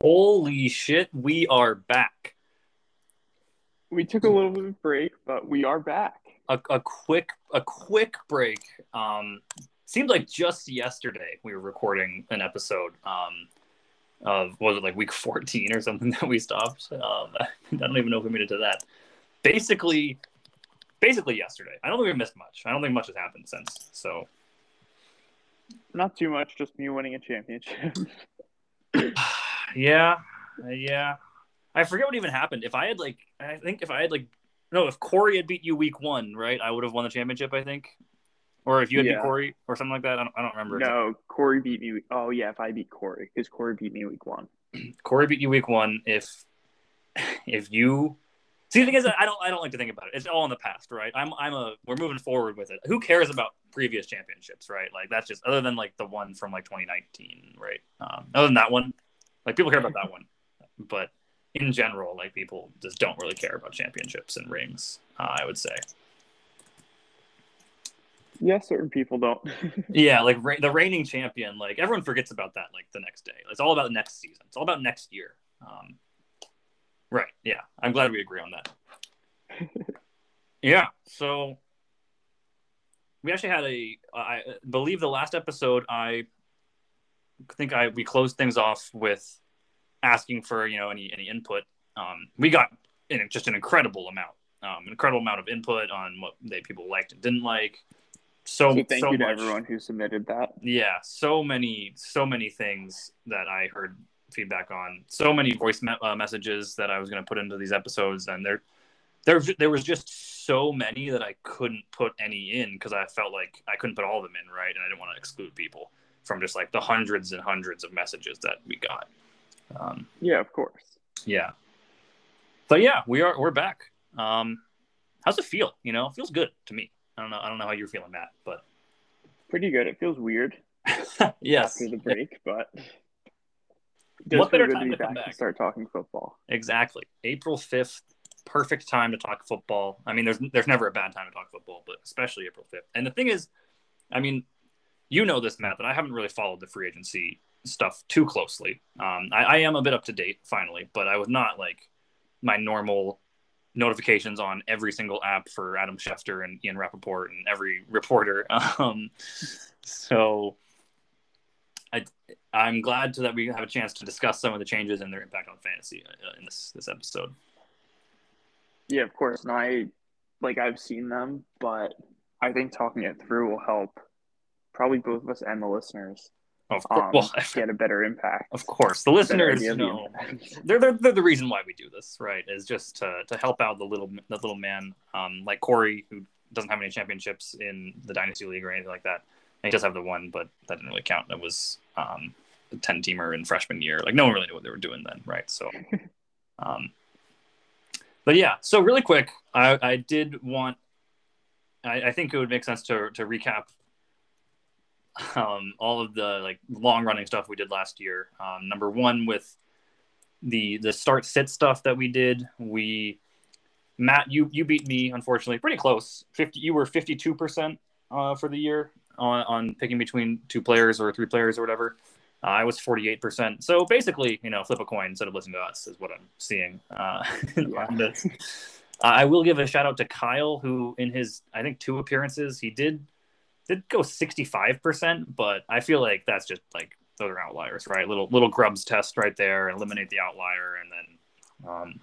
Holy shit, we are back. We took a little bit of a break, but we are back. A, a quick a quick break. Um seemed like just yesterday we were recording an episode um of was it like week 14 or something that we stopped. Um I don't even know if we made it to that. Basically basically yesterday. I don't think we missed much. I don't think much has happened since. So Not too much, just me winning a championship. yeah, uh, yeah. I forget what even happened. If I had like, I think if I had like, no, if Corey had beat you week one, right, I would have won the championship. I think, or if you had beat Corey or something like that. I don't, I don't remember. no, Corey beat me. Oh yeah, if I beat Corey, because Corey beat me week one. Corey beat you week one. If if you see the thing is, I don't I don't like to think about it. It's all in the past, right? I'm I'm a we're moving forward with it. Who cares about previous championships, right? Like that's just other than like the one from like 2019, right? Um, other than that one, like people care about that one, but in general, like people just don't really care about championships and rings. Uh, I would say, Yeah, certain people don't. yeah, like re- the reigning champion, like everyone forgets about that like the next day. It's all about next season. It's all about next year. Um, right? Yeah, I'm glad we agree on that. yeah. So we actually had a. I believe the last episode. I think I we closed things off with asking for you know any any input. Um, we got in just an incredible amount, um, an incredible amount of input on what they people liked and didn't like. So, so thank so you to everyone who submitted that. yeah so many so many things that i heard feedback on so many voice me- uh, messages that i was going to put into these episodes and there there there was just so many that i couldn't put any in because i felt like i couldn't put all of them in right and i didn't want to exclude people from just like the hundreds and hundreds of messages that we got um, Yeah, of course. yeah So yeah we are we're back um, how's it feel you know it feels good to me i don't know i don't know how you're feeling matt but Pretty good. It feels weird yes after the break, but What better time to to come back back? to start talking football. Exactly. April 5th, perfect time to talk football. I mean, there's there's never a bad time to talk football, but especially April 5th. And the thing is, I mean, you know this, Matt, that I haven't really followed the free agency stuff too closely. Um, I, I am a bit up to date finally, but I was not like my normal notifications on every single app for Adam Schefter and Ian Rapoport and every reporter. Um, so I, I'm glad to, that we have a chance to discuss some of the changes and their impact on fantasy uh, in this this episode. Yeah, of course. And I like I've seen them, but I think talking it through will help probably both of us and the listeners Of course, um, well, get a better impact. of course, the listeners, you of the know, they're, they're they're the reason why we do this, right? Is just to to help out the little the little man, um, like Corey, who doesn't have any championships in the dynasty league or anything like that. And he does have the one, but that didn't really count. That was um, a ten teamer in freshman year. Like no one really knew what they were doing then, right? So, um, but yeah. So really quick, I, I did want. I, I think it would make sense to to recap um, all of the like long running stuff we did last year. Um, number one with the the start sit stuff that we did. We Matt, you you beat me unfortunately pretty close. Fifty, you were fifty two percent uh, for the year on, on picking between two players or three players or whatever. Uh, I was forty eight percent. So basically, you know, flip a coin instead of listening to us is what I'm seeing uh, this. Uh, I will give a shout out to Kyle, who in his I think two appearances he did did go 65%, but I feel like that's just like those are outliers, right? Little little Grubbs test right there, eliminate the outlier, and then um,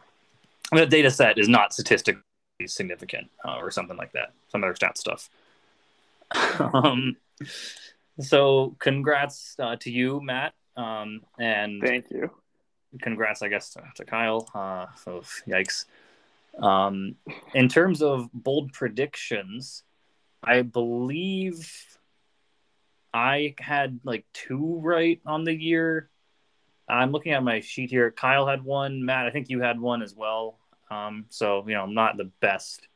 the data set is not statistically significant uh, or something like that. Some other stat stuff. um, so congrats uh, to you, Matt, um, and Thank you. congrats, I guess, to, to Kyle. Uh, so yikes. Um, in terms of bold predictions, I believe I had like two right on the year. I'm looking at my sheet here. Kyle had one. Matt, I think you had one as well. Um, so you know, I'm not the best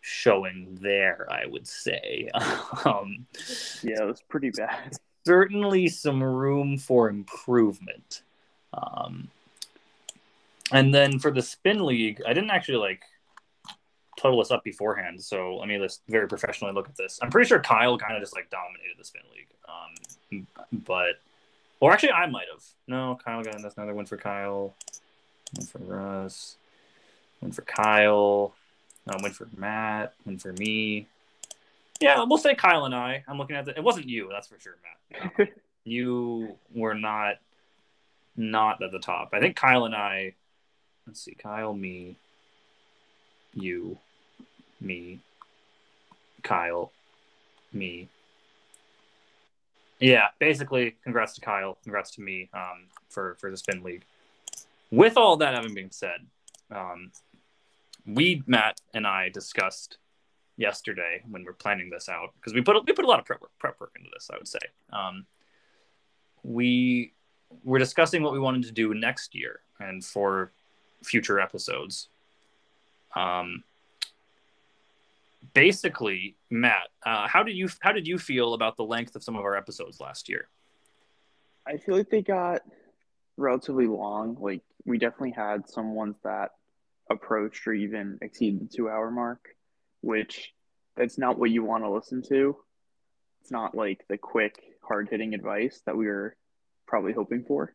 showing there, I would say. um, Yeah, it was pretty bad. certainly some room for improvement. Um, and then for the spin league, I didn't actually like total this up beforehand, so let me just very professionally look at this. I'm pretty sure Kyle kind of just like dominated the spin league, um, but Or actually, I might have. No, Kyle got that's another one for Kyle. One for Russ. One for Kyle. Uh, one for Matt. One for me. Yeah, we'll say Kyle and I. I'm looking at the. It wasn't you, that's for sure, Matt. you were not not at the top. I think Kyle and I. Let's see, Kyle, me, you, me, Kyle, me. Yeah, basically, congrats to Kyle, congrats to me um, for for the spin league. With all that having been said, um, we Matt and I discussed yesterday when we are planning this out because we put we put a lot of prep work, prep work into this. I would say um, we were discussing what we wanted to do next year and for future episodes. Um, basically, Matt, uh, how did you how did you feel about the length of some of our episodes last year? I feel like they got relatively long. Like we definitely had some ones that approached or even exceeded the two hour mark, which that's not what you want to listen to. It's not like the quick, hard hitting advice that we were probably hoping for.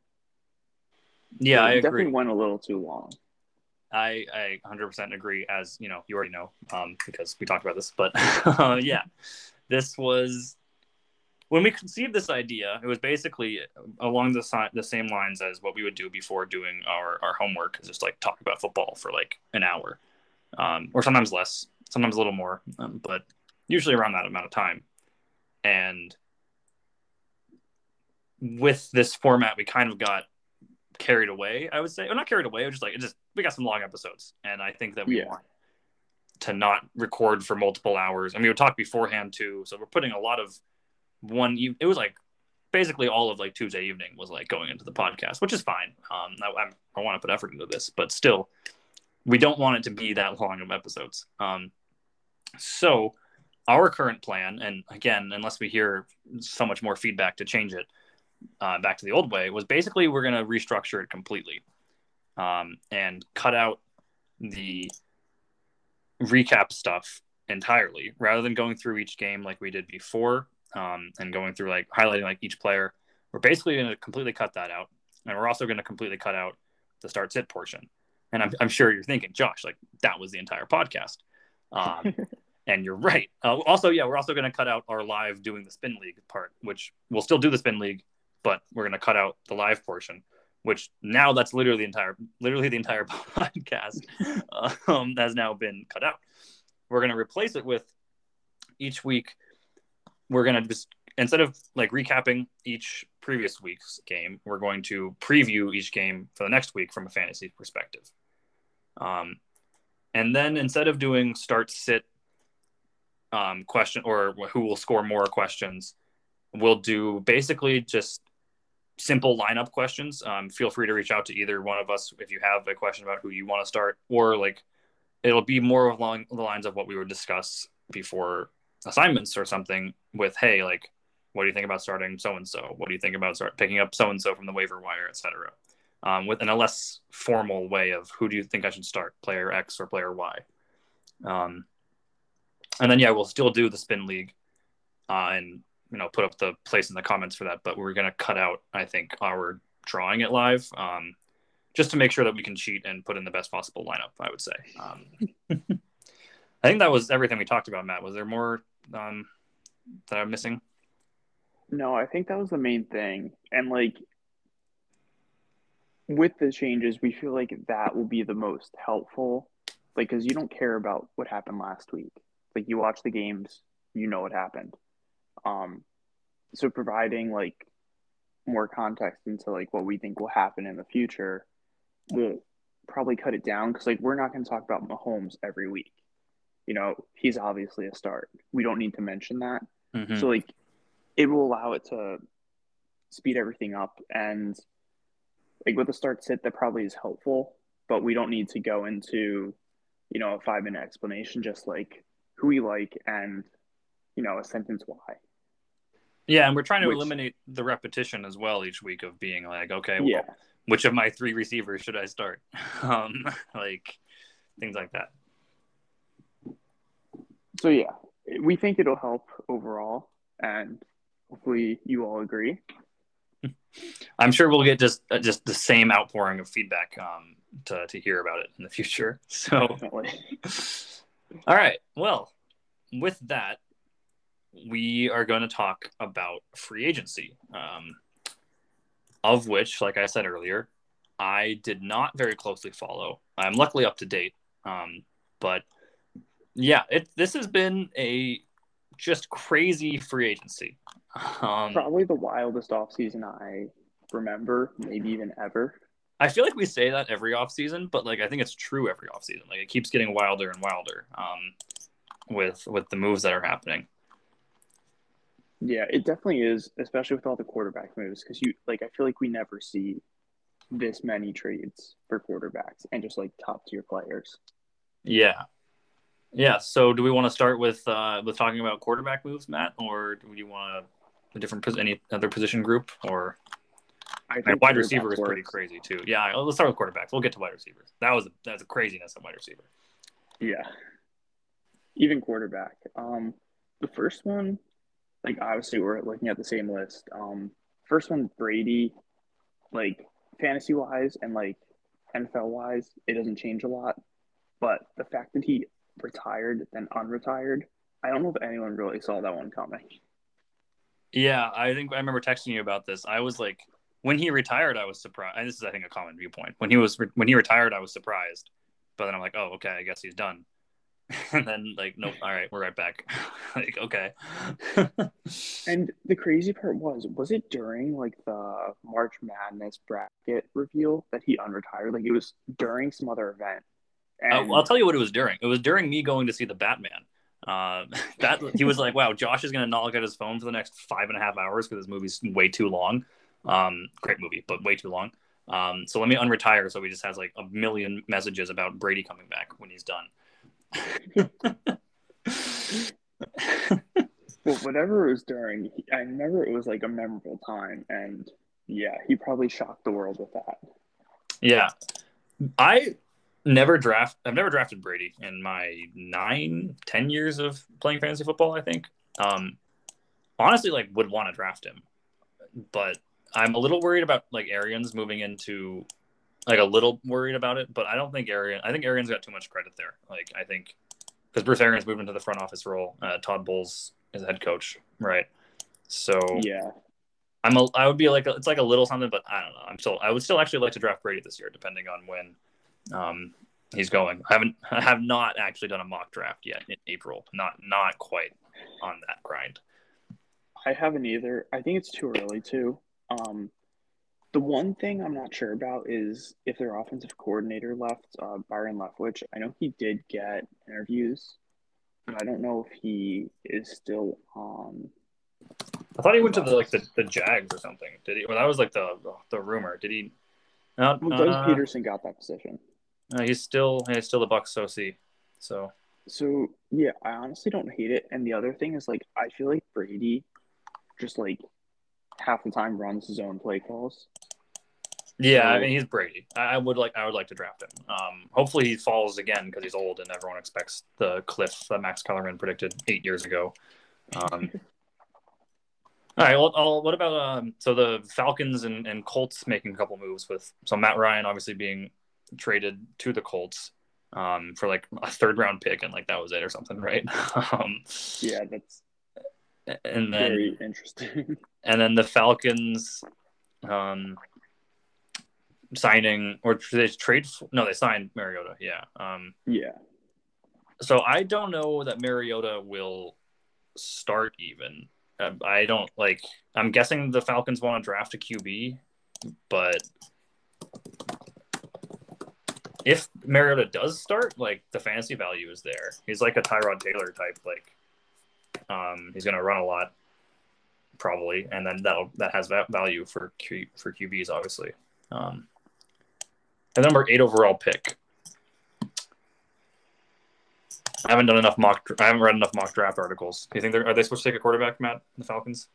Yeah, so I definitely agree. went a little too long. I, I 100% agree, as you know, you already know, um, because we talked about this. But uh, yeah, this was when we conceived this idea. It was basically along the si- the same lines as what we would do before doing our our homework, is just like talk about football for like an hour, um, or sometimes less, sometimes a little more, um, but usually around that amount of time. And with this format, we kind of got carried away. I would say, or not carried away. It was just like it just we got some long episodes, and I think that we yeah. want to not record for multiple hours. And we would talk beforehand too, so we're putting a lot of one. It was like basically all of like Tuesday evening was like going into the podcast, which is fine. Um, I, I'm, I want to put effort into this, but still, we don't want it to be that long of episodes. Um, so our current plan, and again, unless we hear so much more feedback to change it, uh, back to the old way, was basically we're going to restructure it completely um, and cut out the recap stuff entirely rather than going through each game like we did before um, and going through like highlighting like each player. We're basically going to completely cut that out. And we're also going to completely cut out the start sit portion. And I'm, I'm sure you're thinking, Josh, like that was the entire podcast. Um, and you're right. Uh, also, yeah, we're also going to cut out our live doing the spin league part, which we'll still do the spin league, but we're going to cut out the live portion, which now that's literally the entire, literally the entire podcast um, has now been cut out. We're going to replace it with each week. We're going to just instead of like recapping each previous week's game, we're going to preview each game for the next week from a fantasy perspective. Um, and then instead of doing start sit um, question or who will score more questions, we'll do basically just simple lineup questions. Um, feel free to reach out to either one of us if you have a question about who you want to start, or like it'll be more along the lines of what we would discuss before assignments or something. With hey, like, what do you think about starting so and so? What do you think about start picking up so and so from the waiver wire, etc. Um, with in a less formal way of who do you think I should start, player X or player Y. Um, and then yeah, we'll still do the spin league, uh, and you know put up the place in the comments for that but we're going to cut out i think our drawing it live um, just to make sure that we can cheat and put in the best possible lineup i would say. Um, i think that was everything we talked about matt. Was there more um, that i'm missing? No i think that was the main thing. And like with the changes we feel like that will be the most helpful. Like because you don't care about what happened last week. Like you watch the games you know what happened um, so providing like more context into like what we think will happen in the future will probably cut it down because like we're not going to talk about Mahomes every week. You know, he's obviously a start. We don't need to mention that. Mm-hmm. So like it will allow it to speed everything up and like with the start sit that probably is helpful, but we don't need to go into, you know, a five minute explanation just like who we like and you know, a sentence why. Yeah, and we're trying to which, eliminate the repetition as well each week of being like, okay, well, yeah. which of my three receivers should I start? um, like things like that. So yeah, we think it'll help overall, and hopefully you all agree. I'm sure we'll get just uh, just the same outpouring of feedback um, to to hear about it in the future. So, all right. Well, with that, we are going to talk about free agency, um, of which, like I said earlier, I did not very closely follow. I'm luckily up to date, um, but yeah, it this has been a just crazy free agency. Um, Probably the wildest offseason I remember, maybe even ever. I feel like we say that every offseason, but like I think it's true every offseason. Like it keeps getting wilder and wilder um, with with the moves that are happening. Yeah, it definitely is, especially with all the quarterback moves. Because you like, I feel like we never see this many trades for quarterbacks and just like top tier players. Yeah, yeah. So do we want to start with uh, with talking about quarterback moves, Matt, or do you want a different pos- any other position group, or I think wide receiver is pretty crazy too. Yeah, let's start with quarterbacks. We'll get to wide receivers. That was that was a craziness of wide receiver. Yeah. Even quarterback. Um, the first one, like obviously we're looking at the same list. Um, first one Brady, like fantasy wise and like NFL wise, it doesn't change a lot. But the fact that he retired then unretired, I don't know if anyone really saw that one coming. Yeah, I think I remember texting you about this. I was like, when he retired, I was surprised. And this is, I think, a common viewpoint. When he was when he retired, I was surprised. But then I'm like, oh, okay, I guess he's done. and then like, nope, all right, we're right back. like, okay. And the crazy part was, was it during like the March Madness bracket reveal that he unretired? Like it was during some other event. And Uh, I'll tell you what it was during. It was during me going to see the Batman. Uh, that he was like, "Wow, Josh is gonna knock look at his phone for the next five and a half hours because this movie's way too long." Um, great movie, but way too long. Um, so let me unretire so he just has like a million messages about Brady coming back when he's done. Well, whatever it was during, I remember it was like a memorable time, and yeah, he probably shocked the world with that. Yeah, I never draft. I've never drafted Brady in my nine, ten years of playing fantasy football. I think. Um, honestly, like would want to draft him, but I'm a little worried about like Arians moving into, like a little worried about it. But I don't think Arian. I think Arians got too much credit there. Like I think because Bruce Arians moved into the front office role. Uh, Todd Bowles is head coach, right? So Yeah, I'm a, I would be like a, it's like a little something, but I don't know. I'm still I would still actually like to draft Brady this year, depending on when um, he's going. I haven't I have not actually done a mock draft yet in April. Not not quite on that grind. I haven't either. I think it's too early to. Um, the one thing I'm not sure about is if their offensive coordinator left, uh, Byron Leftwich. I know he did get interviews, but I don't know if he is still on. I thought he went to the like the, the Jags or something. Did he? Well, that was like the the rumor. Did he? No, Well, Doug uh, Pederson got that position. uh, he's still he's still the Bucs OC. So So yeah, I honestly don't hate it. And the other thing is like I feel like Brady just like half the time runs his own play calls. Yeah, I mean he's Brady. I I would like I would like to draft him. Um, hopefully he falls again because he's old and everyone expects the cliff that Max Kellerman predicted eight years ago. Um, all right. Well, I'll- what about um, so the Falcons and, and Colts making a couple moves with so Matt Ryan obviously being traded to the Colts um, for like a third round pick and like that was it or something, right? um, Yeah, that's and then very interesting. and then the Falcons um, signing or they trade? No, they signed Mariota. Yeah. Um, yeah. so I don't know that Mariota will start even. Uh, I don't like. I'm guessing the Falcons want to draft a QB, but if Mariota does start, like the fantasy value is there. He's like a Tyrod Taylor type. Like, um, he's going to run a lot, probably, and then that'll that has va- value for Q, for QBs, obviously. Um, the number eight overall pick. I haven't done enough mock. I haven't read enough mock draft articles. Do you think they're are they supposed to take a quarterback, Matt? The Falcons?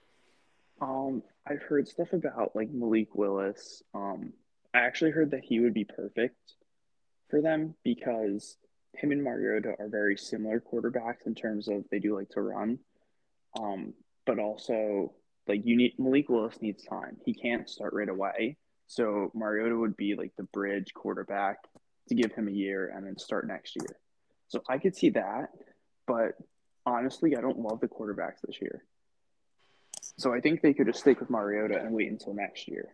Um, I've heard stuff about like Malik Willis. Um, I actually heard that he would be perfect for them because him and Mariota are very similar quarterbacks in terms of they do like to run. Um, but also like you need Malik Willis needs time. He can't start right away. So Mariota would be like the bridge quarterback to give him a year and then start next year. So I could see that, but honestly, I don't love the quarterbacks this year. So I think they could just stick with Mariota and wait until next year.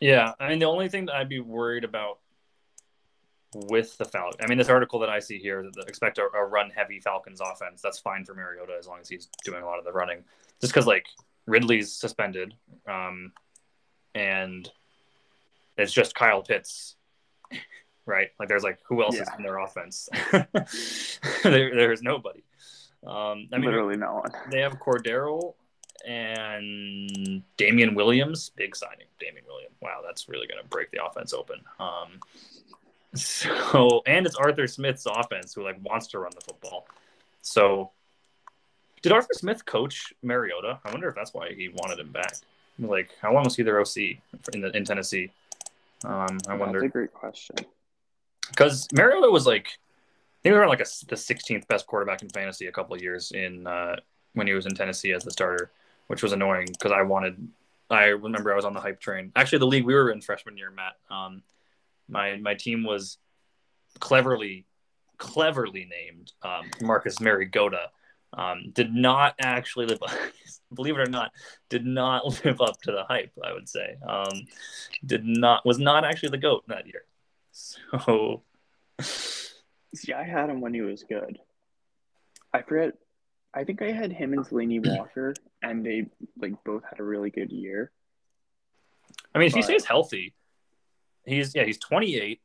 Yeah, I mean the only thing that I'd be worried about with the Falcons, I mean this article that I see here, that expect a, a run heavy Falcons offense. That's fine for Mariota as long as he's doing a lot of the running. Just because like Ridley's suspended, um, and it's just Kyle Pitts, right? Like there's like who else yeah. is in their offense? there, there's nobody. Um, I mean, literally no one. They have Cordero and Damien Williams, big signing. Damien Williams. Wow, that's really going to break the offense open. Um, so, and it's Arthur Smith's offense who like wants to run the football. So, did Arthur Smith coach Mariota? I wonder if that's why he wanted him back. Like, how long was he their OC in the in Tennessee? Um, I wonder. That's a great question. Because Mariota was like, I think they were like a, the 16th best quarterback in fantasy a couple years in uh, when he was in Tennessee as the starter which was annoying because I wanted. I remember I was on the hype train. Actually, the league we were in freshman year, Matt. Um, my my team was cleverly, cleverly named um, Marcus Mariota. Um, did not actually live, believe it or not, did not live up to the hype. I would say, um, did not was not actually the goat that year. So, see, I had him when he was good. I forget I think I had him and Delanie Walker, and they like both had a really good year. I mean, if he stays healthy, he's yeah, he's 28.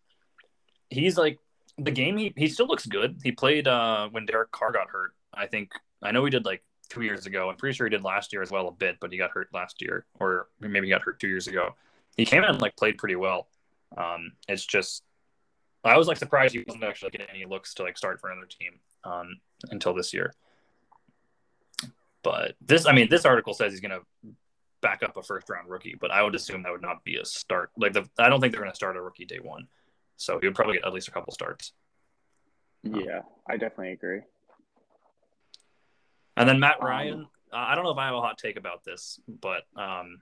He's like the game. He he still looks good. He played uh when Derek Carr got hurt. I think I know he did like two years ago. I'm pretty sure he did last year as well a bit, but he got hurt last year, or maybe he got hurt two years ago. He came in and like played pretty well. Um, it's just I was like surprised he wasn't actually getting any looks to like start for another team um, until this year. But this, I mean, this article says he's going to back up a first round rookie, but I would assume that would not be a start. Like the, I don't think they're going to start a rookie day one, so he would probably get at least a couple starts. Yeah, I definitely agree. And then Matt um, Ryan, um, uh, I don't know if I have a hot take about this, but um,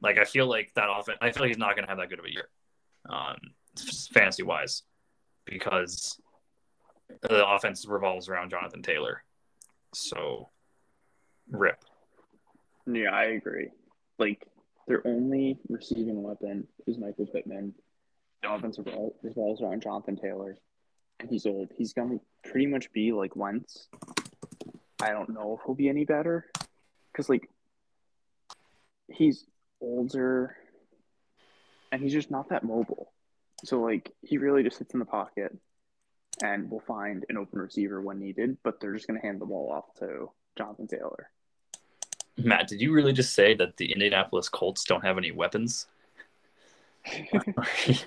like I feel like that offense, I feel like he's not going to have that good of a year, um, fantasy wise, because the offense revolves around Jonathan Taylor. So rip. Yeah, I agree. Like their only receiving weapon is Michael Pittman. The offense revolves around Jonathan Taylor, and he's old. He's gonna pretty much be like Wentz. I don't know if he'll be any better, because like he's older, and he's just not that mobile. So like he really just sits in the pocket, and will find an open receiver when needed. But they're just gonna hand the ball off to Jonathan Taylor. Matt, did you really just say that the Indianapolis Colts don't have any weapons?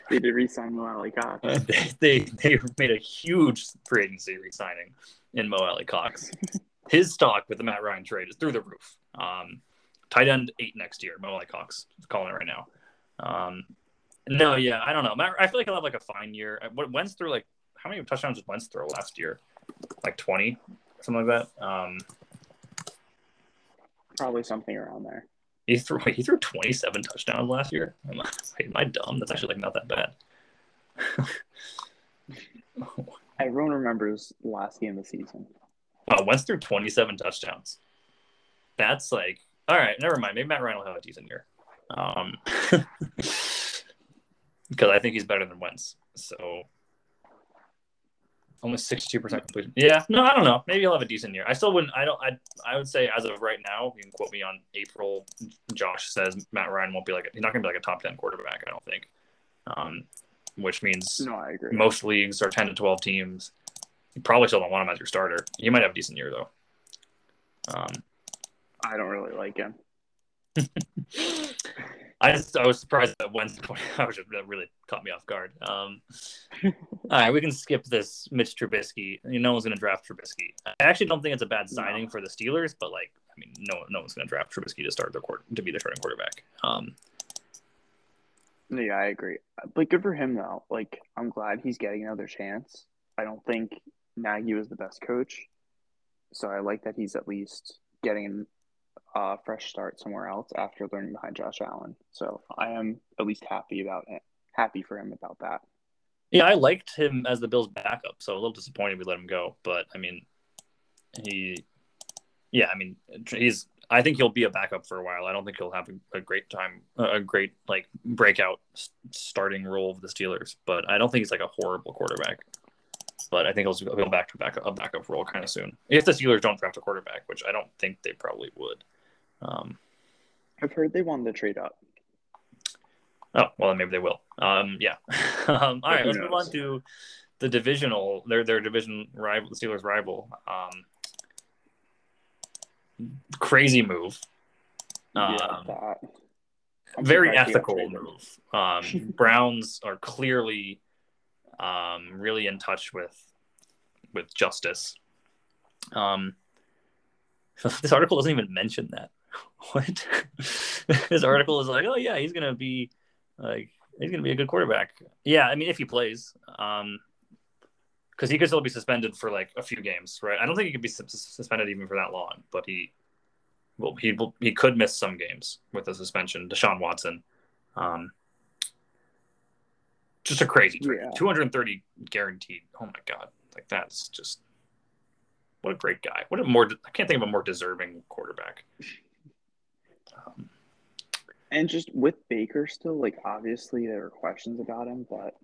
they did re-sign Mo Alie-Cox. Uh, they, they, they made a huge free agency re-signing in Mo Alie-Cox. His stock with the Matt Ryan trade is through the roof. Um, tight end eight next year. Mo Alie-Cox calling it right now. Um, no, yeah, I don't know. Matt, I feel like I'll have like a fine year. Wentz threw like how many touchdowns did Wentz throw last year? Like twenty, something like that. Um, Probably something around there. He threw he threw 27 touchdowns last year. Am I, am I dumb? That's actually like not that bad. Everyone remembers last game of the season. Wow, Wentz threw 27 touchdowns. That's like all right. Never mind. Maybe Matt Ryan will have a decent year. Um, because I think he's better than Wentz. So almost 62% completion. Yeah, no, I don't know. Maybe he'll have a decent year. I still wouldn't. I don't. I I would say as of right now, you can quote me on April. Josh says Matt Ryan won't be like a, he's not going to be like a top 10 quarterback. I don't think. Um, which means no, I agree. Most leagues are 10 to 12 teams. You probably still don't want him as your starter. He might have a decent year though. Um, I don't really like him. I just I was surprised that was that really caught me off guard. Um, all right, we can skip this Mitch Trubisky. You know, no one's going to draft Trubisky. I actually don't think it's a bad signing no. for the Steelers, but like, I mean, no no one's going to draft Trubisky to start their court to be the starting quarterback. Um, yeah, I agree. But good for him though. Like, I'm glad he's getting another chance. I don't think Nagy was the best coach, so I like that he's at least getting a fresh start somewhere else after learning behind Josh Allen. So I am at least happy about it. Happy for him about that. Yeah, I liked him as the Bills' backup, so a little disappointed we let him go. But I mean, he, yeah, I mean, he's. I think he'll be a backup for a while. I don't think he'll have a, a great time, a great like breakout starting role of the Steelers. But I don't think he's like a horrible quarterback. But I think he'll go back to back a backup role kind of soon if the Steelers don't draft a quarterback, which I don't think they probably would. Um, I've heard they wanted to trade up. Oh well, then maybe they will. Um, yeah. um, all right, let's move on to the divisional. Their their division rival, the Steelers' rival. Um, crazy move. Yeah, um, very ethical move. Um, Browns are clearly um, really in touch with with justice. Um, this article doesn't even mention that. What? this article is like, oh yeah, he's gonna be like he's gonna be a good quarterback. Yeah, I mean if he plays, um, because he could still be suspended for like a few games, right? I don't think he could be suspended even for that long, but he, well, he he could miss some games with the suspension. Deshaun Watson, um, just a crazy trade. Yeah. 230 guaranteed. Oh my god, like that's just what a great guy. What a more I can't think of a more deserving quarterback. Um, and just with Baker still, like obviously there are questions about him, but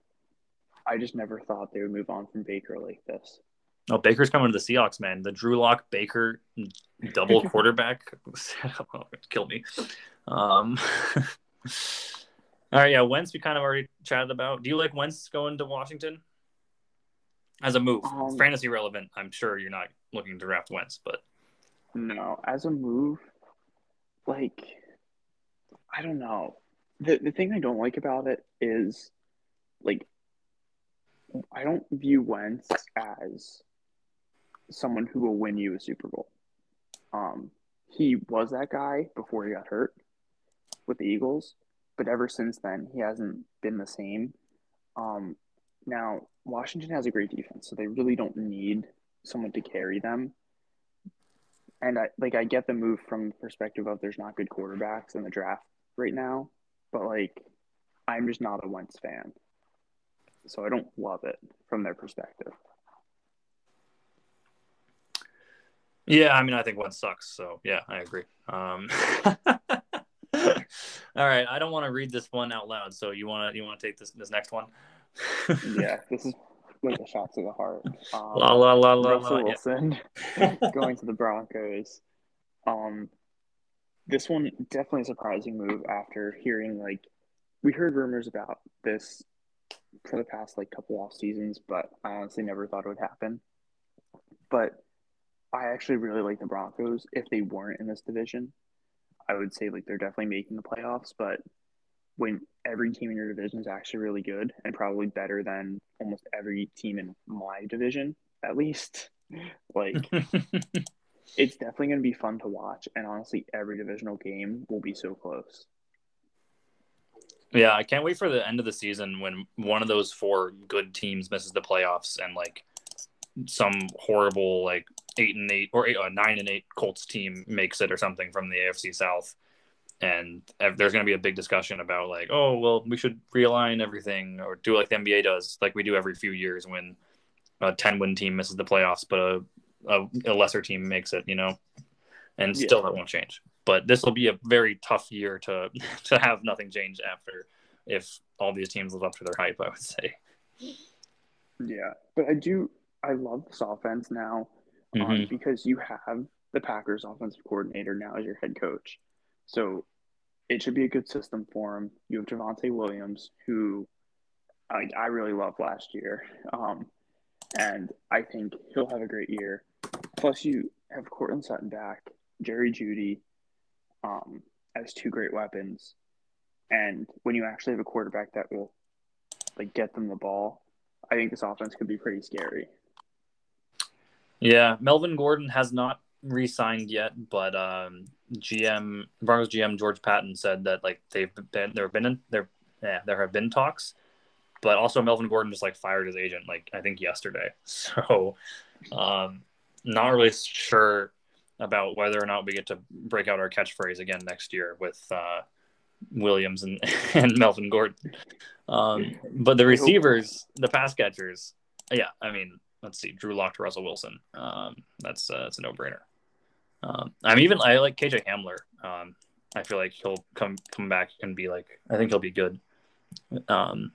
I just never thought they would move on from Baker like this. Oh, Baker's coming to the Seahawks, man. The Drew Lock Baker double quarterback oh, killed me. Um, all right, yeah, Wentz we kind of already chatted about. Do you like Wentz going to Washington as a move? Um, Fantasy relevant. I'm sure you're not looking to draft Wentz, but no, as a move, like I don't know. The the thing I don't like about it is like I don't view Wentz as someone who will win you a Super Bowl. Um, he was that guy before he got hurt with the Eagles, but ever since then he hasn't been the same. Um, now Washington has a great defense, so they really don't need someone to carry them. And I like I get the move from the perspective of there's not good quarterbacks in the draft right now, but like I'm just not a Wentz fan. So I don't love it from their perspective. Yeah, I mean I think Wentz sucks, so yeah, I agree. Um All right, I don't want to read this one out loud, so you want to you want to take this this next one? yeah, this is like a shot to the heart. Um, la la la la Russell la, Wilson yeah. going to the Broncos. Um, this one definitely a surprising move after hearing like we heard rumors about this for the past like couple off seasons, but I honestly never thought it would happen. But I actually really like the Broncos. If they weren't in this division, I would say like they're definitely making the playoffs. But when every team in your division is actually really good and probably better than almost every team in my division, at least, like it's definitely going to be fun to watch. And honestly, every divisional game will be so close. Yeah, I can't wait for the end of the season when one of those four good teams misses the playoffs and like some horrible like eight and eight or eight, uh, nine and eight Colts team makes it or something from the AFC South, and there's going to be a big discussion about like, oh well, we should realign everything or do like the NBA does, like we do every few years when a ten win team misses the playoffs, but a a, a lesser team makes it, you know, and yeah. still that won't change. But this will be a very tough year to to have nothing change after if all these teams live up to their hype. I would say. Yeah, but I do. I love this offense now um, mm-hmm. because you have the Packers offensive coordinator now as your head coach, so it should be a good system for him. You have Javonte Williams, who I, I really loved last year, um, and I think he'll have a great year. Plus, you have Courtland Sutton back, Jerry Jeudy um, as two great weapons, and when you actually have a quarterback that will like get them the ball, I think this offense could be pretty scary. Yeah, Melvin Gordon has not re-signed yet, but um, GM Broncos GM George Paton said that like they've been there have been there yeah there have been talks, but also Melvin Gordon just like fired his agent like I think yesterday. So um, not really sure about whether or not we get to break out our catchphrase again next year with uh, Williams and, and Melvin Gordon. Um, but the receivers, the pass catchers, yeah, I mean, let's see, Drew Lock to Russell Wilson. Um, that's uh, that's a no brainer. Um, I'm even I like KJ Hamler. Um, I feel like he'll come come back and be like I think he'll be good. Um,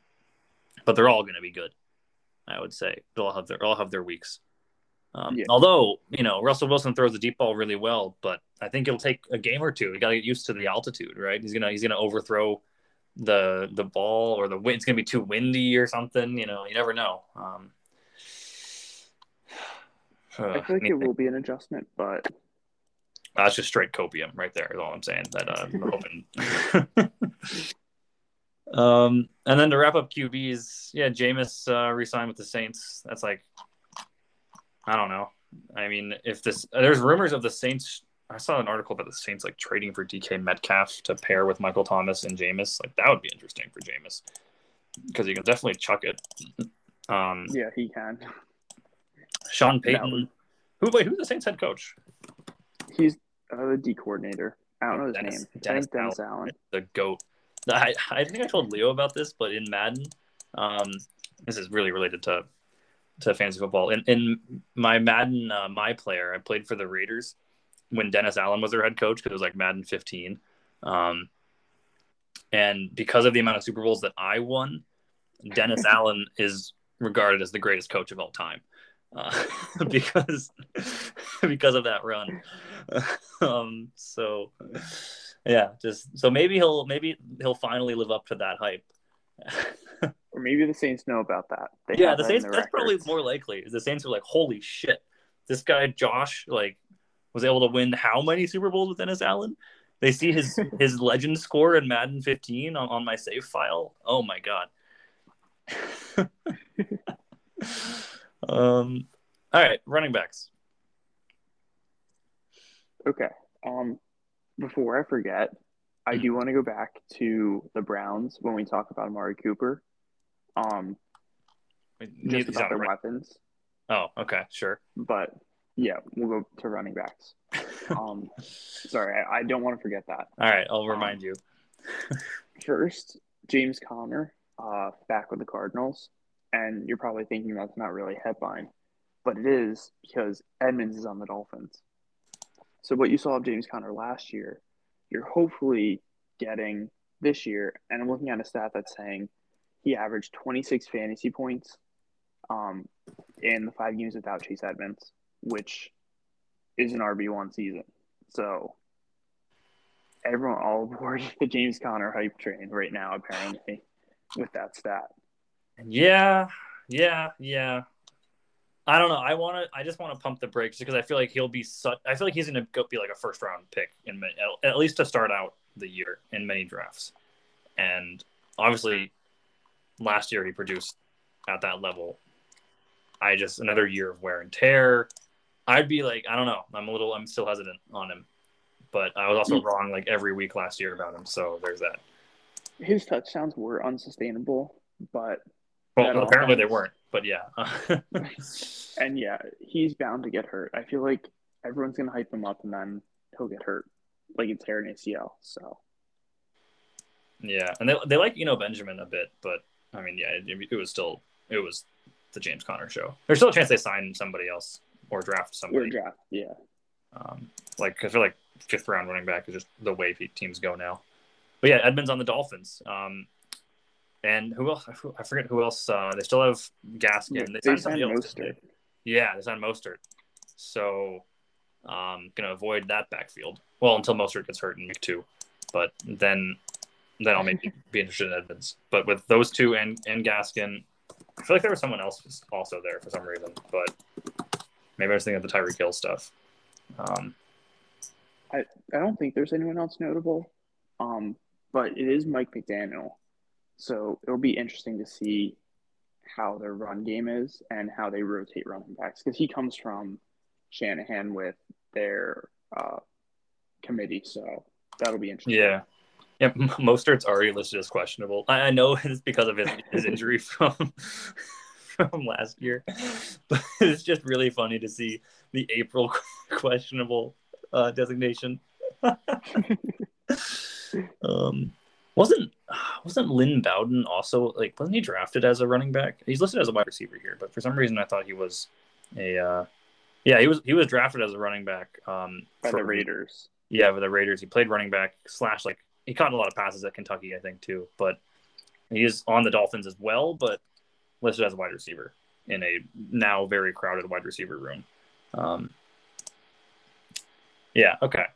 but they're all going to be good. I would say they'll all have their all have their weeks. Um, yeah. Although you know Russell Wilson throws the deep ball really well, but I think it'll take a game or two. You got to get used to the altitude, right? He's gonna he's gonna overthrow the the ball or the wind. It's gonna be too windy or something. You know, you never know. Um, I feel like it will be an adjustment, but that's just straight copium right there. Is all I'm saying. That uh, I'm hoping. um, and then to wrap up QBs, yeah, Jameis uh, resigned with the Saints. That's like, I don't know. I mean, if this, there's rumors of the Saints. I saw an article about the Saints like trading for DK Metcalf to pair with Michael Thomas and Jameis. Like that would be interesting for Jameis because he can definitely chuck it. Um, yeah, he can. Sean Payton. Who wait? Who's the Saints head coach? He's uh, the D coordinator. I don't know his Dennis, name. Dennis, Dennis Allen. Allen. The goat. I, I think I told Leo about this, but in Madden, um, this is really related to to fantasy football. In in my Madden, uh, my player, I played for the Raiders when Dennis Allen was their head coach because it was like Madden 15. Um, and because of the amount of Super Bowls that I won, Dennis Allen is regarded as the greatest coach of all time uh, because because of that run. um, so yeah, just so maybe he'll maybe he'll finally live up to that hype. or maybe the Saints know about that. They yeah, the Saints. That's records. probably more likely. The Saints are like, holy shit, this guy Josh like was able to win how many Super Bowls with Dennis Allen? They see his his legend score in Madden 15 on, on my save file. Oh my god. Um, all right, running backs. Okay. Um, before I forget, I do want to go back to the Browns when we talk about Amari Cooper. Um, just about their weapons. Oh, okay, sure. But yeah, we'll go to running backs. um, sorry, I, I, don't want to forget that. All right, I'll remind um, you. first, James Conner, uh, back with the Cardinals, and you're probably thinking that's not really headline, but it is because Edmonds is on the Dolphins. So what you saw of James Conner last year, you're hopefully getting this year. And I'm looking at a stat that's saying he averaged 26 fantasy points um, in the five games without Chase Edmonds, which is an RB one season. So everyone all aboard the James Conner hype train right now, apparently, with that stat. Yeah, yeah, yeah. I don't know. I want to. I just want to pump the brakes because I feel like he'll be such. I feel like he's going to go be like a first round pick in many, at least to start out the year in many drafts. And obviously, last year he produced at that level. I just another year of wear and tear. I'd be like, I don't know. I'm a little. I'm still hesitant on him, but I was also hmm. wrong like every week last year about him. So there's that. His touchdowns were unsustainable, but well, apparently offense, they weren't but yeah. and yeah, he's bound to get hurt. I feel like everyone's gonna hype him up, and then he'll get hurt, like it's tearing ACL. So. Yeah, and they they like you know Benjamin a bit, but I mean, yeah, it, it was still it was the James Conner show. There's still a chance they sign somebody else or draft somebody. Or draft, yeah. Um, like I feel like fifth round running back is just the way teams go now. But yeah, Edmonds on the Dolphins. Um, and who else? I forget who else. Uh, they still have Gaskin. They, they signed Mostert. Yeah, they signed Mostert. So, um, gonna avoid that backfield. Well, until Mostert gets hurt in week two, but then, then I'll maybe be interested in Edmonds. But with those two and and Gaskin, I feel like there was someone else also there for some reason. But maybe I was thinking of the Tyreek Hill stuff. Um, I I don't think there's anyone else notable. Um, but it is Mike McDaniel so it'll be interesting to see how their run game is and how they rotate running backs because he comes from Shanahan with their uh, committee. So that'll be interesting. Yeah. Yeah, Mostert's already listed as questionable. I, know it's because of his, his injury from from last year, but it's just really funny to see the April questionable uh, designation. um, wasn't wasn't Lynn Bowden also like wasn't he drafted as a running back? He's listed as a wide receiver here, but for some reason I thought he was a uh, yeah he was he was drafted as a running back um, by for the Raiders. Yeah, with the Raiders, he played running back slash like he caught a lot of passes at Kentucky, I think too, but he is on the Dolphins as well, but listed as a wide receiver in a now very crowded wide receiver room. Um, yeah, okay.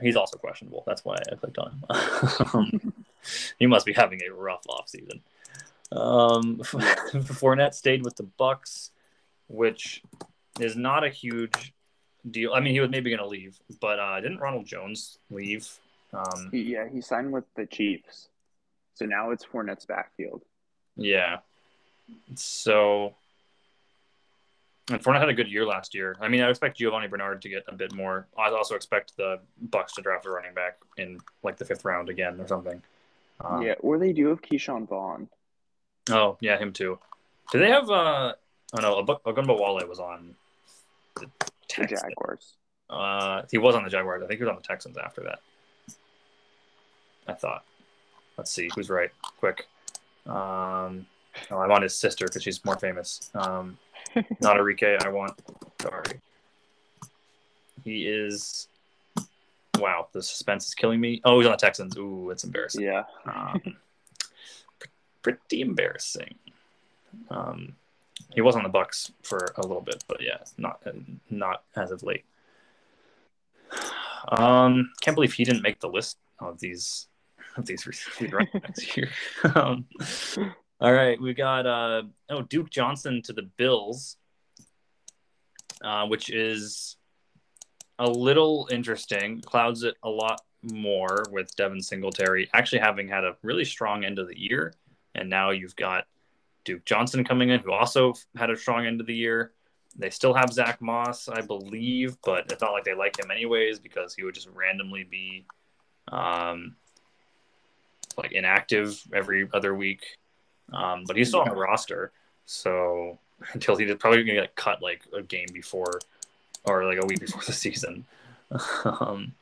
He's also questionable. That's why I clicked on him. he must be having a rough offseason. Um, Fournette stayed with the Bucs, which is not a huge deal. I mean, he was maybe going to leave, but uh, didn't Ronald Jones leave? Um, yeah, he signed with the Chiefs, so now it's Fournette's backfield. Yeah, so and Fournette had a good year last year. I mean, I expect Giovani Bernard to get a bit more. I also expect the Bucs to draft a running back in like the fifth round again or something. Um, yeah, or they do have Ke'Shawn Vaughn. Oh yeah, him too. Do they have? uh Oh no, Ogunbowale was on the, the Jaguars. Uh, he was on the Jaguars. I think he was on the Texans after that. I thought. Let's see who's right. Quick. Um, oh, I want his sister because she's more famous. Um, not Enrique. I want. Sorry. He is. Wow, the suspense is killing me. Oh, he's on the Texans. Ooh, it's embarrassing. Yeah. um, pretty embarrassing. Um, he was on the Bucs for a little bit, but yeah, not not as of late. Um, can't believe he didn't make the list of these of these running backs here. um, all right, we got uh oh Duke Johnson to the Bills, uh, which is a little interesting. Clouds it a lot more with Devin Singletary actually having had a really strong end of the year, and now you've got Duke Johnson coming in, who also had a strong end of the year. They still have Zach Moss, I believe, but it's not like they like him anyways because he would just randomly be um, like inactive every other week. Um, but he's still on the roster, so until he's probably gonna get cut like a game before or like a week before the season. um,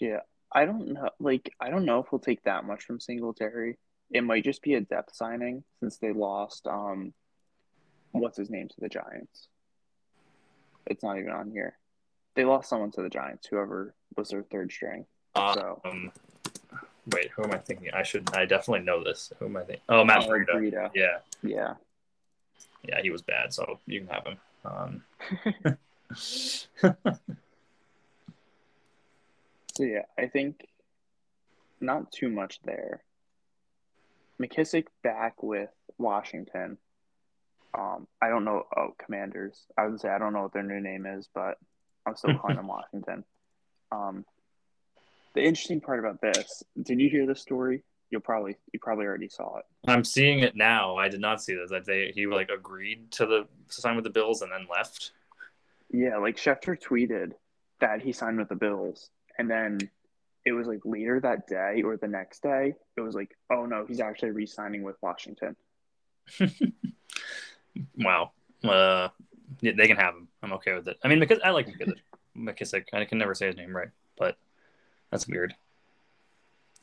yeah, I don't know. Like, I don't know if we'll take that much from Singletary. It might just be a depth signing since they lost. Um, what's his name to the Giants? It's not even on here. They lost someone to the Giants, whoever was their third string. So. Um, Wait, who am I thinking? I should. I definitely know this. Who am I thinking? Oh, Matt oh, Breida. Yeah. Yeah. Yeah, he was bad, so you can have him. Um... so yeah, I think not too much there. McKissic back with Washington. Um, I don't know. Oh, Commanders. I would say I don't know what their new name is, but I'm still calling them Washington. Um, the interesting part about this, did you hear the story? You'll probably you probably already saw it. I'm seeing it now. I did not see this. That they he like agreed to the to sign with the Bills and then left. Yeah, like Schefter tweeted that he signed with the Bills, and then it was like later that day or the next day, it was like, oh no, he's actually re-signing with Washington. wow. Uh, yeah, they can have him. I'm okay with it. I mean, because I like McKissic. McKissic. I can never say his name right, that's weird.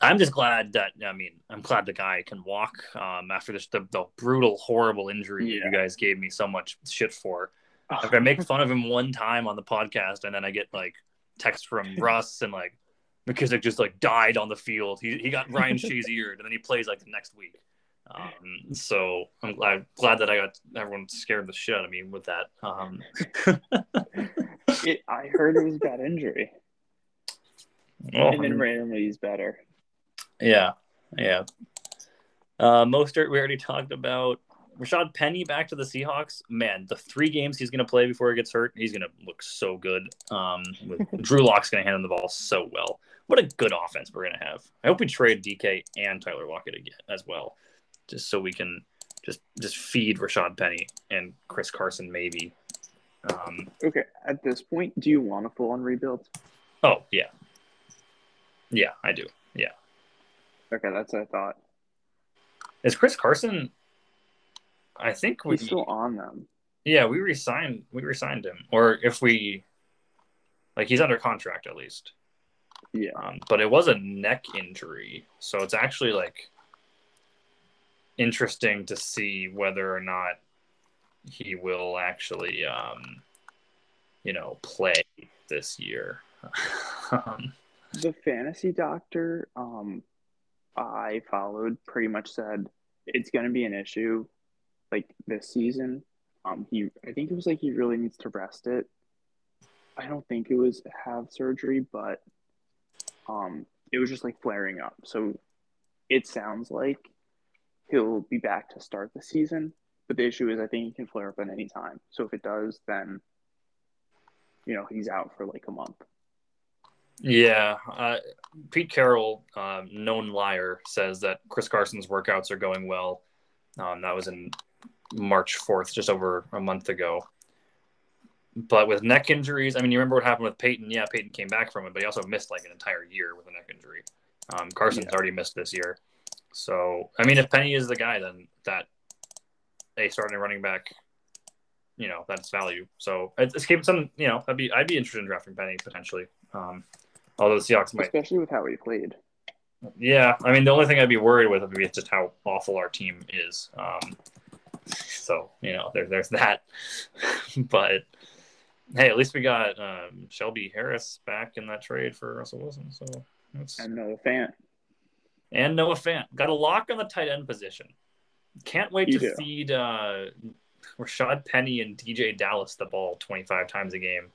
I'm just glad that I mean I'm glad the guy can walk um, after this the, the brutal horrible injury yeah. you guys gave me so much shit for. Like I make fun of him one time on the podcast and then I get like text from Russ and like McKissic just like died on the field. He he got Ryan Shazier and then he plays like the next week. Um, so I'm glad glad that I got everyone scared the shit out of me with that. Um. it, I heard it was a bad injury. Oh, and then randomly he's better. Yeah, yeah. Uh, Mostert, we already talked about. Rashad Penny back to the Seahawks. Man, the three games he's going to play before he gets hurt, he's going to look so good. Um, Drew Lock's going to hand him the ball so well. What a good offense we're going to have. I hope we trade DK and Tyler Lockett again as well, just so we can just just feed Rashad Penny and Chris Carson maybe. Um, okay, at this point, do you want a full on rebuild? Oh yeah, yeah, I do. Yeah. Okay, that's what I thought. Is Chris Carson? I think we, he's still on them. Yeah, we resigned. We resigned him, or if we, like, he's under contract at least. Yeah. Um, but it was a neck injury, so it's actually like interesting to see whether or not he will actually, um, you know, play this year. um, the fantasy doctor um, I followed pretty much said it's going to be an issue like this season. Um, he, I think it was like he really needs to rest it. I don't think it was have surgery, but um, it was just like flaring up. So it sounds like he'll be back to start the season. But the issue is, I think he can flare up at any time. So if it does, then you know he's out for like a month. Yeah, uh, Pete Carroll, um, known liar, says that Chris Carson's workouts are going well. Um, that was in March 4th, just over a month ago. But with neck injuries, I mean, you remember what happened with Peyton? Yeah, Peyton came back from it, but he also missed like an entire year with a neck injury. Um, Carson's yeah. already missed this year. So, I mean, if Penny is the guy, then that a starting running back, you know, that's value. So it's keeping some, you know, I'd be I'd be interested in drafting Penny potentially. Um, although the Seahawks might, especially with how we played. Yeah, I mean, the only thing I'd be worried with would be just how awful our team is. Um, so you know, there, there's that. but hey, at least we got um, Shelby Harris back in that trade for Russell Wilson. So that's and Noah Fant. And Noah Fant got a lock on the tight end position. Can't wait you to do. feed uh, Rashad Penny and DeeJay Dallas the ball 25 times a game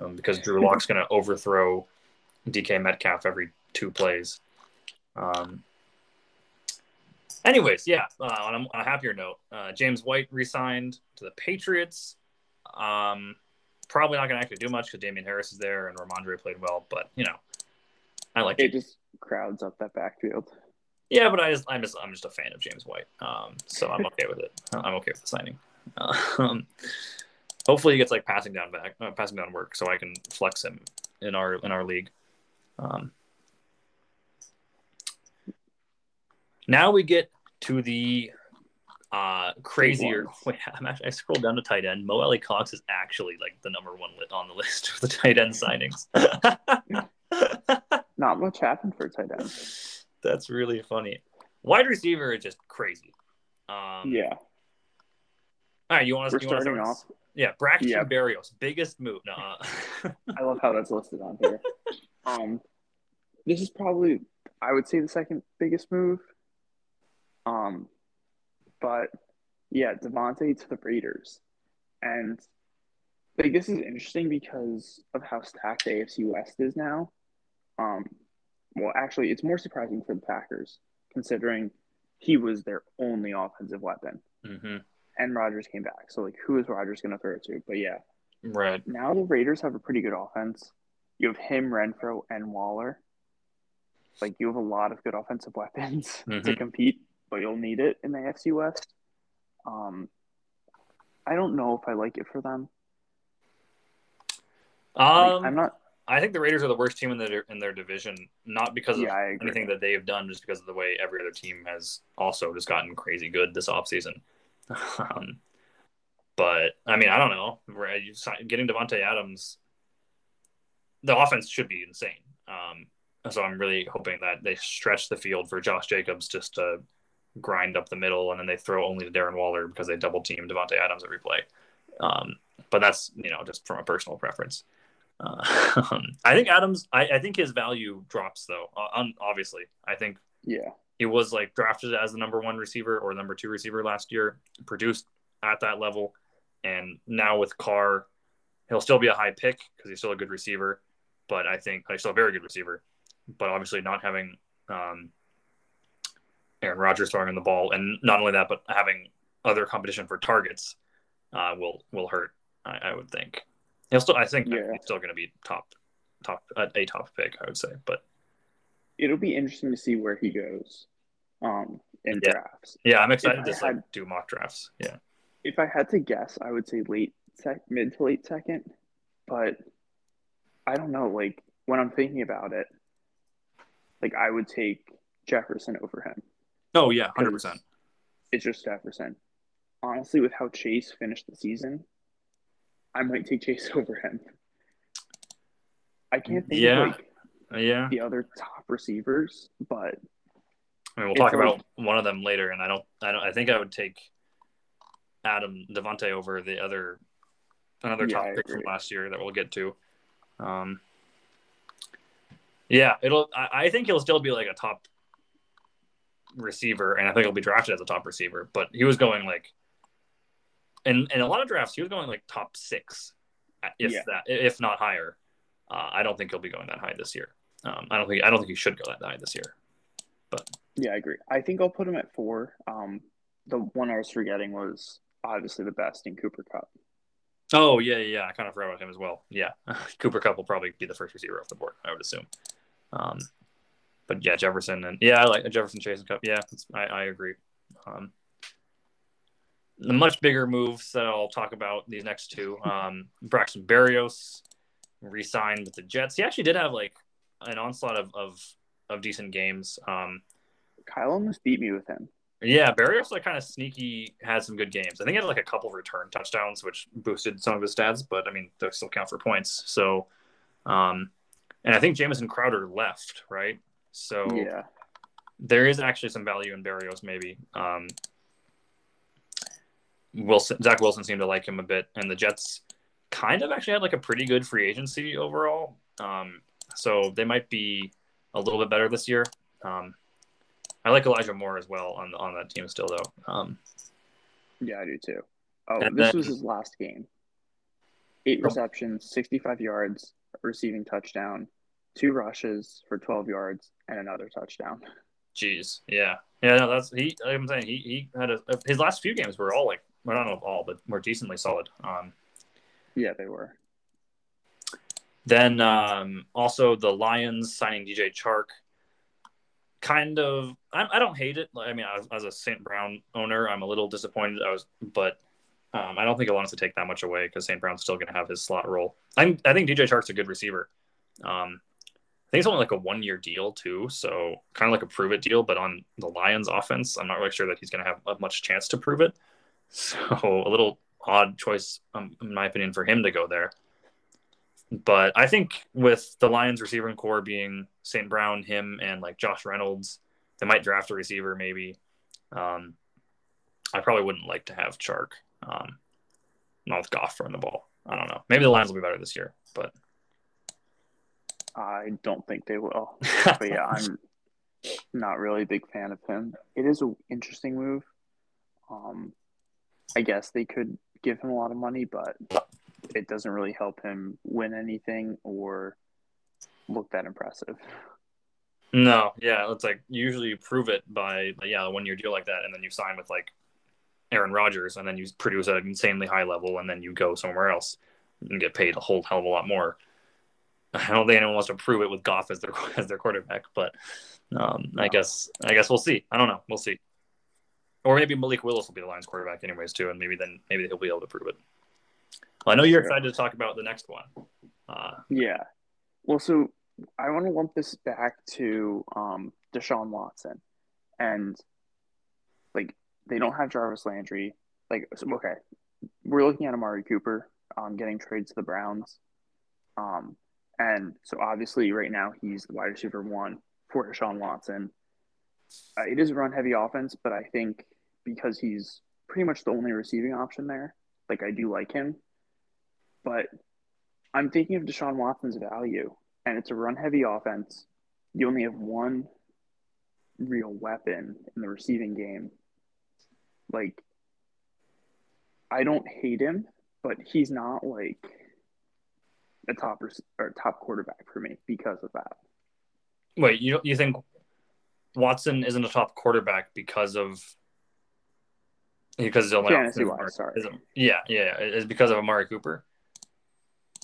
um, because Drew Lock's going to overthrow DK Metcalf every two plays. Um, anyways, yeah, uh, on, a, on, a, happier note, uh, James White resigned to the Patriots. Um, probably not going to actually do much because Damien Harris is there and Rhamondre played well, but you know, I like it. Just crowds up that backfield. Yeah, but I just, I'm just I'm just a fan of James White, um, so I'm okay with it. I'm okay with the signing. Um, hopefully, he gets like passing down back, uh, passing down work, so I can flex him in our in our league. Um, now we get to the uh, crazier. Wait, I'm actually, I scrolled down to tight end. Mo Alie-Cox is actually like the number one lit on the list of the tight end signings. Not much happened for tight end. That's really funny. Wide receiver is just crazy. Um, yeah. All right, you want to? We're you starting off. Yeah, Braxton yeah. Berrios, biggest move. No, I love how that's listed on here. Um, this is probably I would say the second biggest move. Um, but yeah, Davante to the Raiders, and like this is interesting because of how stacked the AFC West is now. Um, well, actually, it's more surprising for the Packers considering he was their only offensive weapon. Mm-hmm. And Rodgers came back. So, like, who is Rodgers going to throw it to? But yeah. Right. Now the Raiders have a pretty good offense. You have him, Renfrow, and Waller. Like, you have a lot of good offensive weapons mm-hmm. to compete, but you'll need it in the AFC West. Um, I don't know if I like it for them. Um, like, I'm not. I think the Raiders are the worst team in their in their division, not because yeah, of anything that they have done, just because of the way every other team has also just gotten crazy good this offseason. um, but I mean, I don't know. Getting Davante Adams, the offense should be insane. Um, so I'm really hoping that they stretch the field for Josh Jacobs just to grind up the middle, and then they throw only to Darren Waller because they double team Davante Adams every play. Um, but that's you know just from a personal preference. Uh, I think Adams. I, I, think his value drops though. Obviously, I think. Yeah. He was like drafted as the number one receiver or number two receiver last year, produced at that level, and now with Carr, he'll still be a high pick because he's still a good receiver. But I think he's still a very good receiver. But obviously, not having um, Aaron Rodgers throwing in the ball, and not only that, but having other competition for targets uh, will will hurt. I, I would think. He'll still, I think, yeah. he's still going to be top, top, a top pick, I would say. But it'll be interesting to see where he goes, um, in yeah. drafts. Yeah, I'm excited if to like, do mock drafts. Yeah. If I had to guess, I would say late, sec- mid to late second, but I don't know. Like when I'm thinking about it, like I would take Jefferson over him. Oh yeah, hundred percent. It's just Jefferson. honestly, with how Chase finished the season, I might take Chase over him. I can't think Yeah. of like uh, Yeah. the other top receivers, but I mean, we'll talk like- about one of them later, and I don't, I don't, I think I would take Adam Davante over the other, another Yeah, top pick from last year that we'll get to. Um, yeah, it'll. I, I think he'll still be like a top receiver, and I think he'll be drafted as a top receiver. But he was going like, in in a lot of drafts, he was going like top six, if Yeah. that, if not higher. Uh, I don't think he'll be going that high this year. Um, I don't think I don't think he should go that high this year. But yeah, I agree. I think I'll put him at four. Um, the one I was forgetting was obviously the best in Cooper Kupp. Oh yeah, yeah. I kind of forgot about him as well. Yeah, Cooper Kupp will probably be the first receiver off the board, I would assume. Um, but yeah, Jefferson and yeah, I like Jefferson Chase and Kupp. Yeah, I I agree. Um, the much bigger moves that I'll talk about these next two. Um, Braxton Berrios re-signed with the Jets. He actually did have like an onslaught of of, of decent games. Um, Kyle almost beat me with him. Yeah, Berrios like kind of sneaky had some good games. I think he had like a couple return touchdowns, which boosted some of his stats, but I mean they still count for points. So, um, and I think Jamison Crowder left, right? So Yeah, there is actually some value in Berrios, maybe. Um, Wilson, Zach Wilson seemed to like him a bit, and the Jets kind of actually had like a pretty good free agency overall. Um, so they might be a little bit better this year. Um, I like Elijah Moore as well on on that team still, though. Um, yeah, I do too. Oh, this then- was his last game. Eight receptions, 65 yards, receiving touchdown, two rushes for 12 yards, and another touchdown. Jeez, yeah, yeah. No, that's he. Like I'm saying he he had a, his last few games were all like well, I don't know if all, but were decently solid. Um, Yeah, they were. then um, also the Lions signing DJ Chark. Kind of, I, I don't hate it. I mean, as, a St. Brown owner, I'm a little disappointed. I was, but um, I don't think it wants to take that much away because St. Brown's still going to have his slot role. I'm, I think DJ Chark's a good receiver. Um, I think it's only like a one year deal too, so kind of like a prove it deal. But on the Lions offense, I'm not really sure that he's going to have a much chance to prove it. So a little odd choice, um, in my opinion, for him to go there. But I think with the Lions receiving corps being St. Brown, him, and like Josh Reynolds, they might draft a receiver maybe. Um, I probably wouldn't like to have Chark, um, not with Goff throwing the ball. I don't know. Maybe the Lions will be better this year, but I don't think they will. But yeah, I'm not really a big fan of him. It is an interesting move. Um, I guess they could give him a lot of money, but it doesn't really help him win anything or look that impressive. No, yeah, it's like usually you prove it by yeah a one year deal like that, and then you sign with like Aaron Rodgers, and then you produce at an insanely high level, and then you go somewhere else and get paid a whole hell of a lot more. I don't think anyone wants to prove it with Goff as their as their quarterback, but um, I guess I guess we'll see. I don't know, we'll see. Or maybe Malik Willis will be the Lions quarterback anyways too, and maybe then maybe he'll be able to prove it. Well, I know you're excited to talk about the next one. Uh, Yeah. Well, so I want to lump this back to um, Deshaun Watson, and like they don't have Jarvis Landry. Like, okay, we're looking at Amari Cooper um, getting traded to the Browns, um, and so obviously right now he's the wide receiver one for Deshaun Watson. Uh, it is a run heavy offense, but I think because he's pretty much the only receiving option there, like I do like him, but I'm thinking of Deshaun Watson's value, and it's a run heavy offense. You only have one real weapon in the receiving game. Like, I don't hate him, but he's not like a top or top quarterback for me because of that. wait, you you think Watson isn't a top quarterback because of because he's only Fantasy wise, sorry. is yeah, yeah, it's because of Amari Cooper.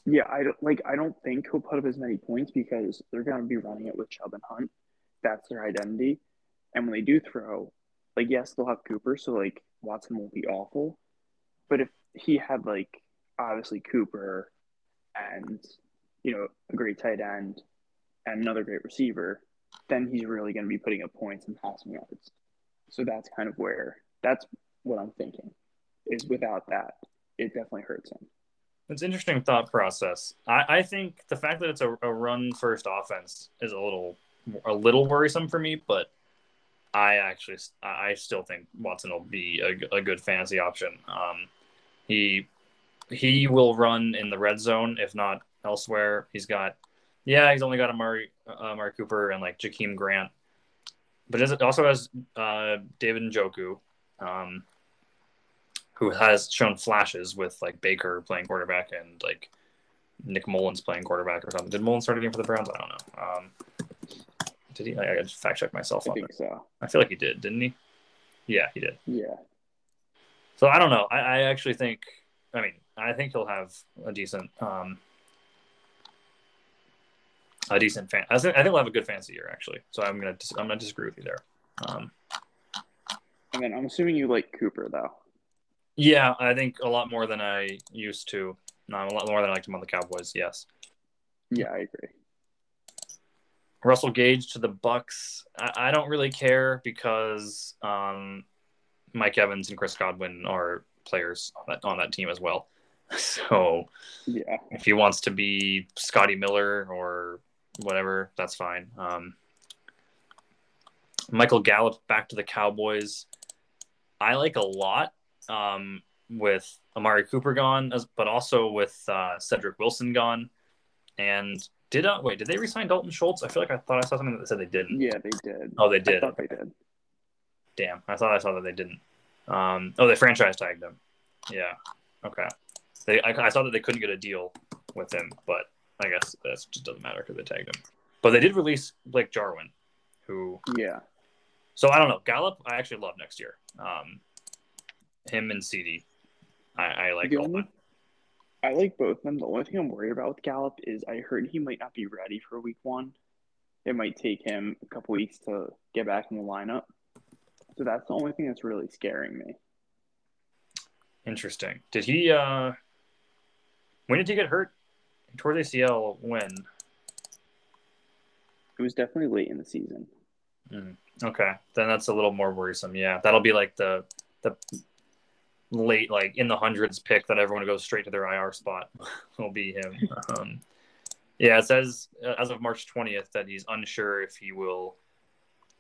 Yeah, I don't like. I don't think he'll put up as many points because they're going to be running it with Chubb and Hunt. That's their identity. And when they do throw, like yes, they'll have Cooper, so like Watson won't be awful. But if he had like obviously Cooper and you know a great tight end and another great receiver, then he's really going to be putting up points and passing yards. So that's kind of where that's what I'm thinking. is without that, it definitely hurts him. It's interesting thought process. I, I think the fact that it's a, a run first offense is a little a little worrisome for me, but I actually I still think Watson will be a, a good fantasy option. Um, he he will run in the red zone if not elsewhere. He's got yeah he's only got Amari uh, Amari Cooper and like Jakeem Grant, but it also has uh, David Njoku, um, who has shown flashes with like Baker playing quarterback and like Nick Mullens playing quarterback or something. Did Mullens start a game for the Browns? I don't know. Um, did he? I, I just fact check myself I on think it. so. I feel like he did, didn't he? Yeah, he did. Yeah. So I don't know. I, I actually think. I mean, I think he'll have a decent, um, a decent fan. I think, I think he'll have a good fantasy year actually. So I'm gonna dis- I'm gonna disagree with you there. Um, And then I'm assuming you like Cooper though. Yeah, I think a lot more than I used to. No, a lot more than I liked him on the Cowboys. Yes. Yeah, I agree. Russell Gage to the Bucs. I, I don't really care because um, Mike Evans and Chris Godwin are players on that, on that team as well. So Yeah. if he wants to be Scotty Miller or whatever, that's fine. Um, Michael Gallup back to the Cowboys. I like a lot um, with Amari Cooper gone, as, but also with uh, Cedric Wilson gone. And did uh, wait? Did they resign Dalton Schultz? I feel like I thought I saw something that said they didn't. Yeah, they did. Oh, they I did. thought they did. Damn, I thought I saw that they didn't. Um, oh, they franchise tagged him. Yeah. Okay. They, I, I saw that they couldn't get a deal with him, but I guess that just doesn't matter because they tagged him. But they did release Blake Jarwin, who. Yeah. So I don't know. Gallup, I actually love next year. Um, him and CD, I, I like the only. I like both of them. The only thing I'm worried about with Gallup is I heard he might not be ready for week one. It might take him a couple weeks to get back in the lineup. So that's the only thing that's really scaring me. Interesting. Did he? uh When did he get hurt? He tore the ACL when? It was definitely late in the season. Okay, then that's a little more worrisome. Yeah, that'll be like the the late, like in the hundreds pick that everyone goes straight to their IR spot. will be him. Um, yeah, it says uh, as of March twentieth that he's unsure if he will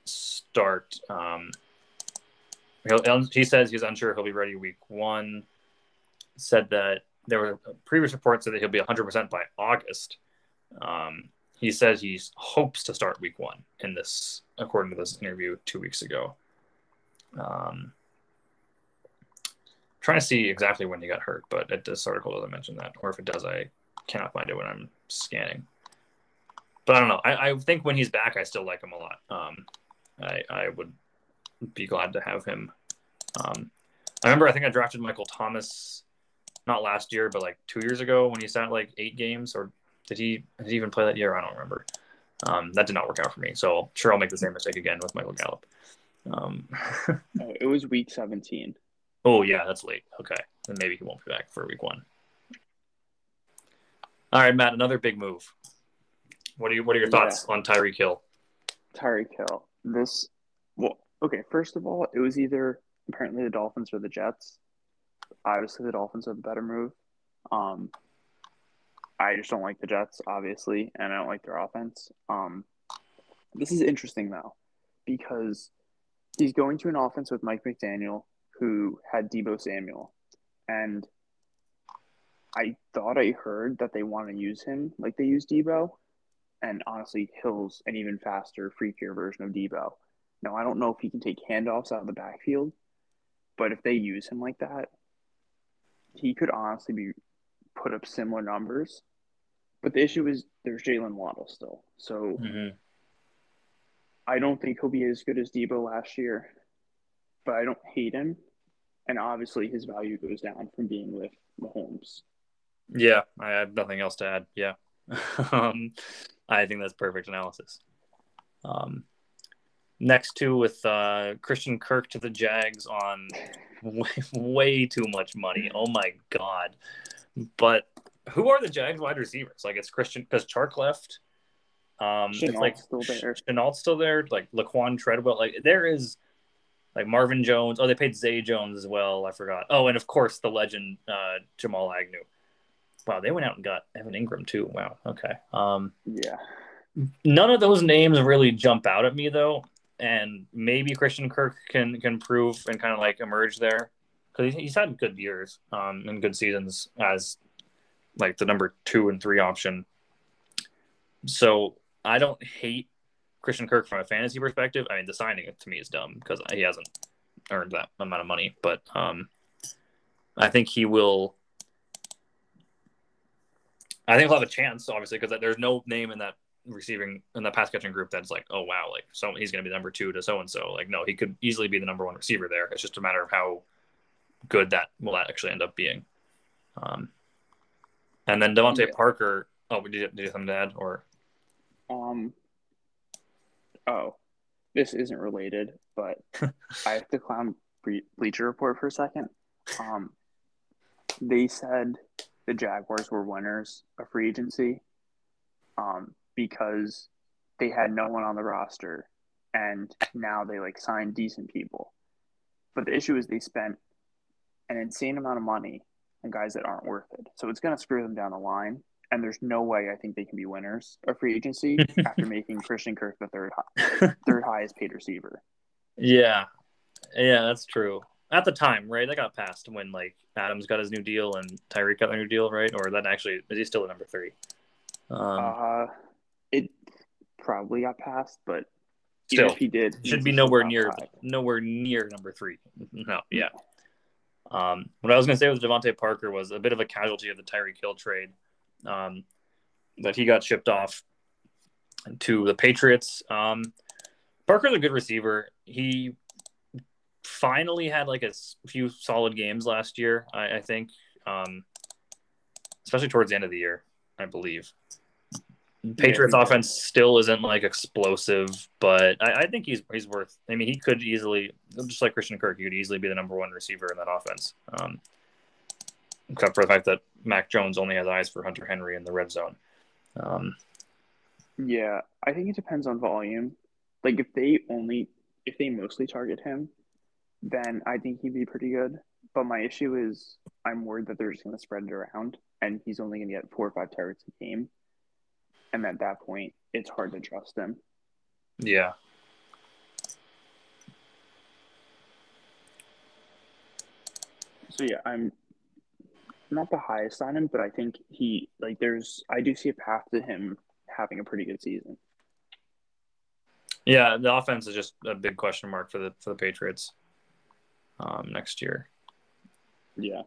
start. Um, he'll, he says he's unsure he'll be ready week one. Said that there were previous reports that he'll be 100% by August. Um, he says he hopes to start week one in this, according to this interview two weeks ago. Um, trying to see exactly when he got hurt, but it, this article doesn't mention that, or if it does, I cannot find it when I'm scanning. But I don't know. I, I think when he's back, I still like him a lot. Um, I, I would be glad to have him. Um, I remember I think I drafted Michael Thomas not last year, but like two years ago when he sat like eight games, or did he did he even play that year? I don't remember. Um, that did not work out for me, so I'm sure I'll make the same mistake again with Michael Gallup. Um, Oh, it was week 17. Oh yeah, that's late. Okay, then maybe he won't be back for week one. All right, Matt, another big move. What are you What are your thoughts on Tyreek Hill? Tyreek Hill. This, well, okay, first of all, it was either apparently the Dolphins or the Jets. Obviously, the Dolphins are the better move. Um, I just don't like the Jets, obviously, and I don't like their offense. Um, this is interesting, though, because he's going to an offense with Mike McDaniel, who had Deebo Samuel. And I thought I heard that they want to use him like they use Deebo. And honestly, Hill's an even faster, freakier version of Deebo. Now, I don't know if he can take handoffs out of the backfield, but if they use him like that, he could honestly be put up similar numbers. But the issue is there's Jalen Waddle still. So Mm-hmm. I don't think he'll be as good as Deebo last year, but I don't hate him. And obviously, his value goes down from being with Mahomes. Yeah, I have nothing else to add. Yeah, um, I think that's perfect analysis. Um, next two with uh, Christian Kirk to the Jags on way, way too much money. Oh my god! But who are the Jags wide receivers? Like it's Christian because Chark left. Um, it's Shenault's like still there. Shenault's still there. Like Laquan Treadwell. Like there is like Marvin Jones. Oh, they paid Zay Jones as well. I forgot. Oh, and of course the legend uh, Jamal Agnew. Wow, they went out and got Evan Engram too. Wow. Okay. Um, yeah. None of those names really jump out at me though, and maybe Christian Kirk can can prove and kind of like emerge there because he's had good years um, and good seasons as like the number two and three option. So I don't hate Christian Kirk from a fantasy perspective. I mean, the signing it to me is dumb because he hasn't earned that amount of money, but um, I think he will. I think he'll have a chance, obviously, because there's no name in that receiving in the pass catching group that's like, oh wow, like so he's going to be number two to so and so. Like, no, he could easily be the number one receiver there. It's just a matter of how good that will actually end up being. Um, and then DeVante yeah. Parker. Oh, did you, did you have something to add or? Um. Oh, this isn't related, but I have to clown Bleacher Report for a second. Um, they said the Jaguars were winners of free agency. Um, because they had no one on the roster and now they like signed decent people. But the issue is they spent an insane amount of money on guys that aren't worth it. So it's going to screw them down the line. And there's no way I think they can be winners of free agency after making Christian Kirk the third high, third highest paid receiver. Yeah, yeah, that's true. At the time, right? That got passed when like Adams got his new deal and Tyreek got their new deal, right? Or that actually is he still at number three? Um, uh, it probably got passed, but still, if he did, should be nowhere near five. nowhere near number three. No, yeah. Um, what I was going to say with DeVante Parker was a bit of a casualty of the Tyreek Hill trade, um, that he got shipped off to the Patriots. Um, Parker's a good receiver. He finally had like a few solid games last year, I, I think, um, especially towards the end of the year, I believe. Patriots yeah, offense still isn't like explosive, but I, I, think he's he's worth. I mean, he could easily, just like Christian Kirk, he could easily be the number one receiver in that offense. Um, except for the fact that Mac Jones only has eyes for Hunter Henry in the red zone. Um, yeah, I think it depends on volume. Like if they only, if they mostly target him, then I think he'd be pretty good. But my issue is, I'm worried that they're just going to spread it around, and he's only going to get four or five targets a game and at that point, it's hard to trust him. Yeah. So yeah, I'm not the highest on him, but I think he like there's I do see a path to him having a pretty good season. Yeah, the offense is just a big question mark for the for the Patriots um, next year. Yeah.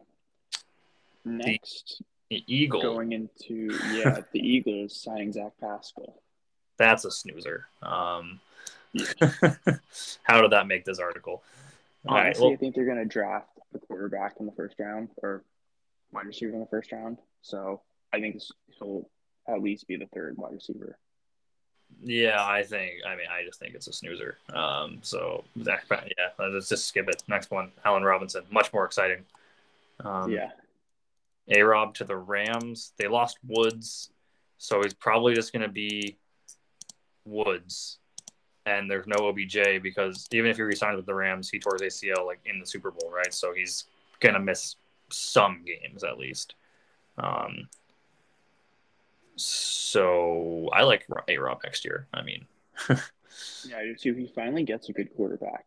Next, Eagle going into yeah the Eagles signing Zach Pascal. That's a snoozer. Um, how did that make this article? Honestly, well, I think they're going to draft a quarterback in the first round or wide receiver in the first round. So I think he'll at least be the third wide receiver. Yeah, I think. I mean, I just think it's a snoozer. Um, so yeah, let's just skip it. Next one, Allen Robinson, much more exciting. Um, yeah, a Rob to the Rams. They lost Woods, so he's probably just going to be Woods. And there's no OBJ because even if he resigned with the Rams, he tore his ACL like in the Super Bowl, right? So he's going to miss some games at least. Um, so I like A Rob next year. I mean, yeah, I do too. He finally gets a good quarterback.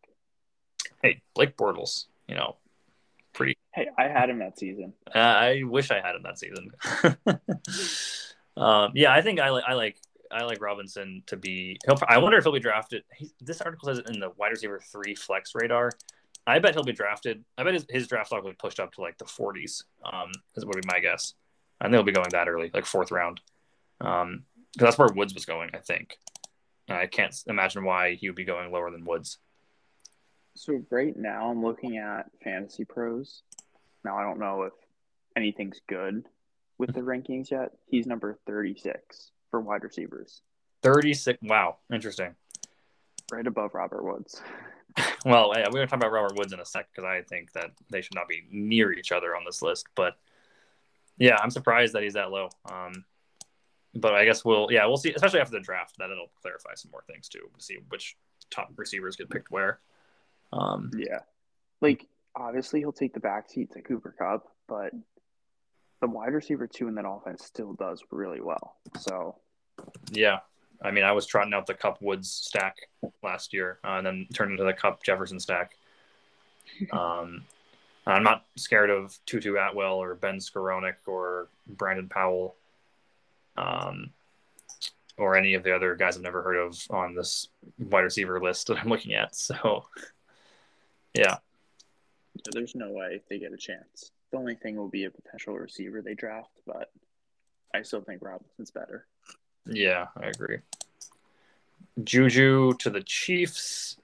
Hey, Blake Bortles, you know, pretty. Hey, I had him that season. Uh, I wish I had him that season. um, yeah, I think I like I like I like Robinson to be. I wonder if he'll be drafted. He, this article says in the wide receiver three flex radar. I bet he'll be drafted. I bet his, his draft stock will be pushed up to like the 40s. Um, is would be my guess. Think he'll be going that early, like fourth round. Um, because that's where Woods was going, I think. I can't imagine why he would be going lower than Woods. So right now I'm looking at Fantasy Pros. Now I don't know if anything's good with the rankings yet. He's number 36 for wide receivers. 36. Wow, interesting. Right above Robert Woods. well, we're going to talk about Robert Woods in a sec because I think that they should not be near each other on this list. But yeah, I'm surprised that he's that low. Um, but I guess we'll yeah we'll see, especially after the draft. That it'll clarify some more things too to see which top receivers get picked where. Um, Yeah. Like obviously he'll take the back seat to Cooper Kupp, but the wide receiver two in that offense still does really well. So yeah, I mean, I was trotting out the Kupp Woods stack last year, uh, and then turned into the Kupp Jefferson stack. Um, I'm not scared of Tutu Atwell or Ben Skowronek or Brandon Powell, um, or any of the other guys I've never heard of on this wide receiver list that I'm looking at. So, yeah, there's no way they get a chance. The only thing will be a potential receiver they draft, but I still think Robinson's better. Yeah, I agree. Juju to the Chiefs.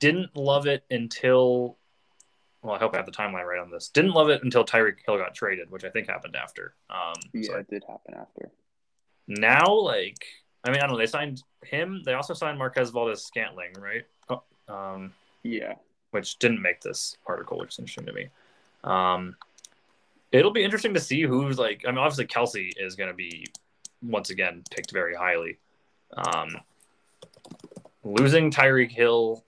Didn't love it until. Well, I hope I have the timeline right on this. Didn't love it until Tyreek Hill got traded, which I think happened after. Um, Yeah, so it did happen after. now, like, I mean, I don't know. They signed him. They also signed Marquez Valdes-Scantling, right? Oh, um, Yeah. which didn't make this article, which is interesting to me. Um, it'll be interesting to see who's like. I mean, obviously Kelce is going to be once again picked very highly. Um, losing Tyreek Hill,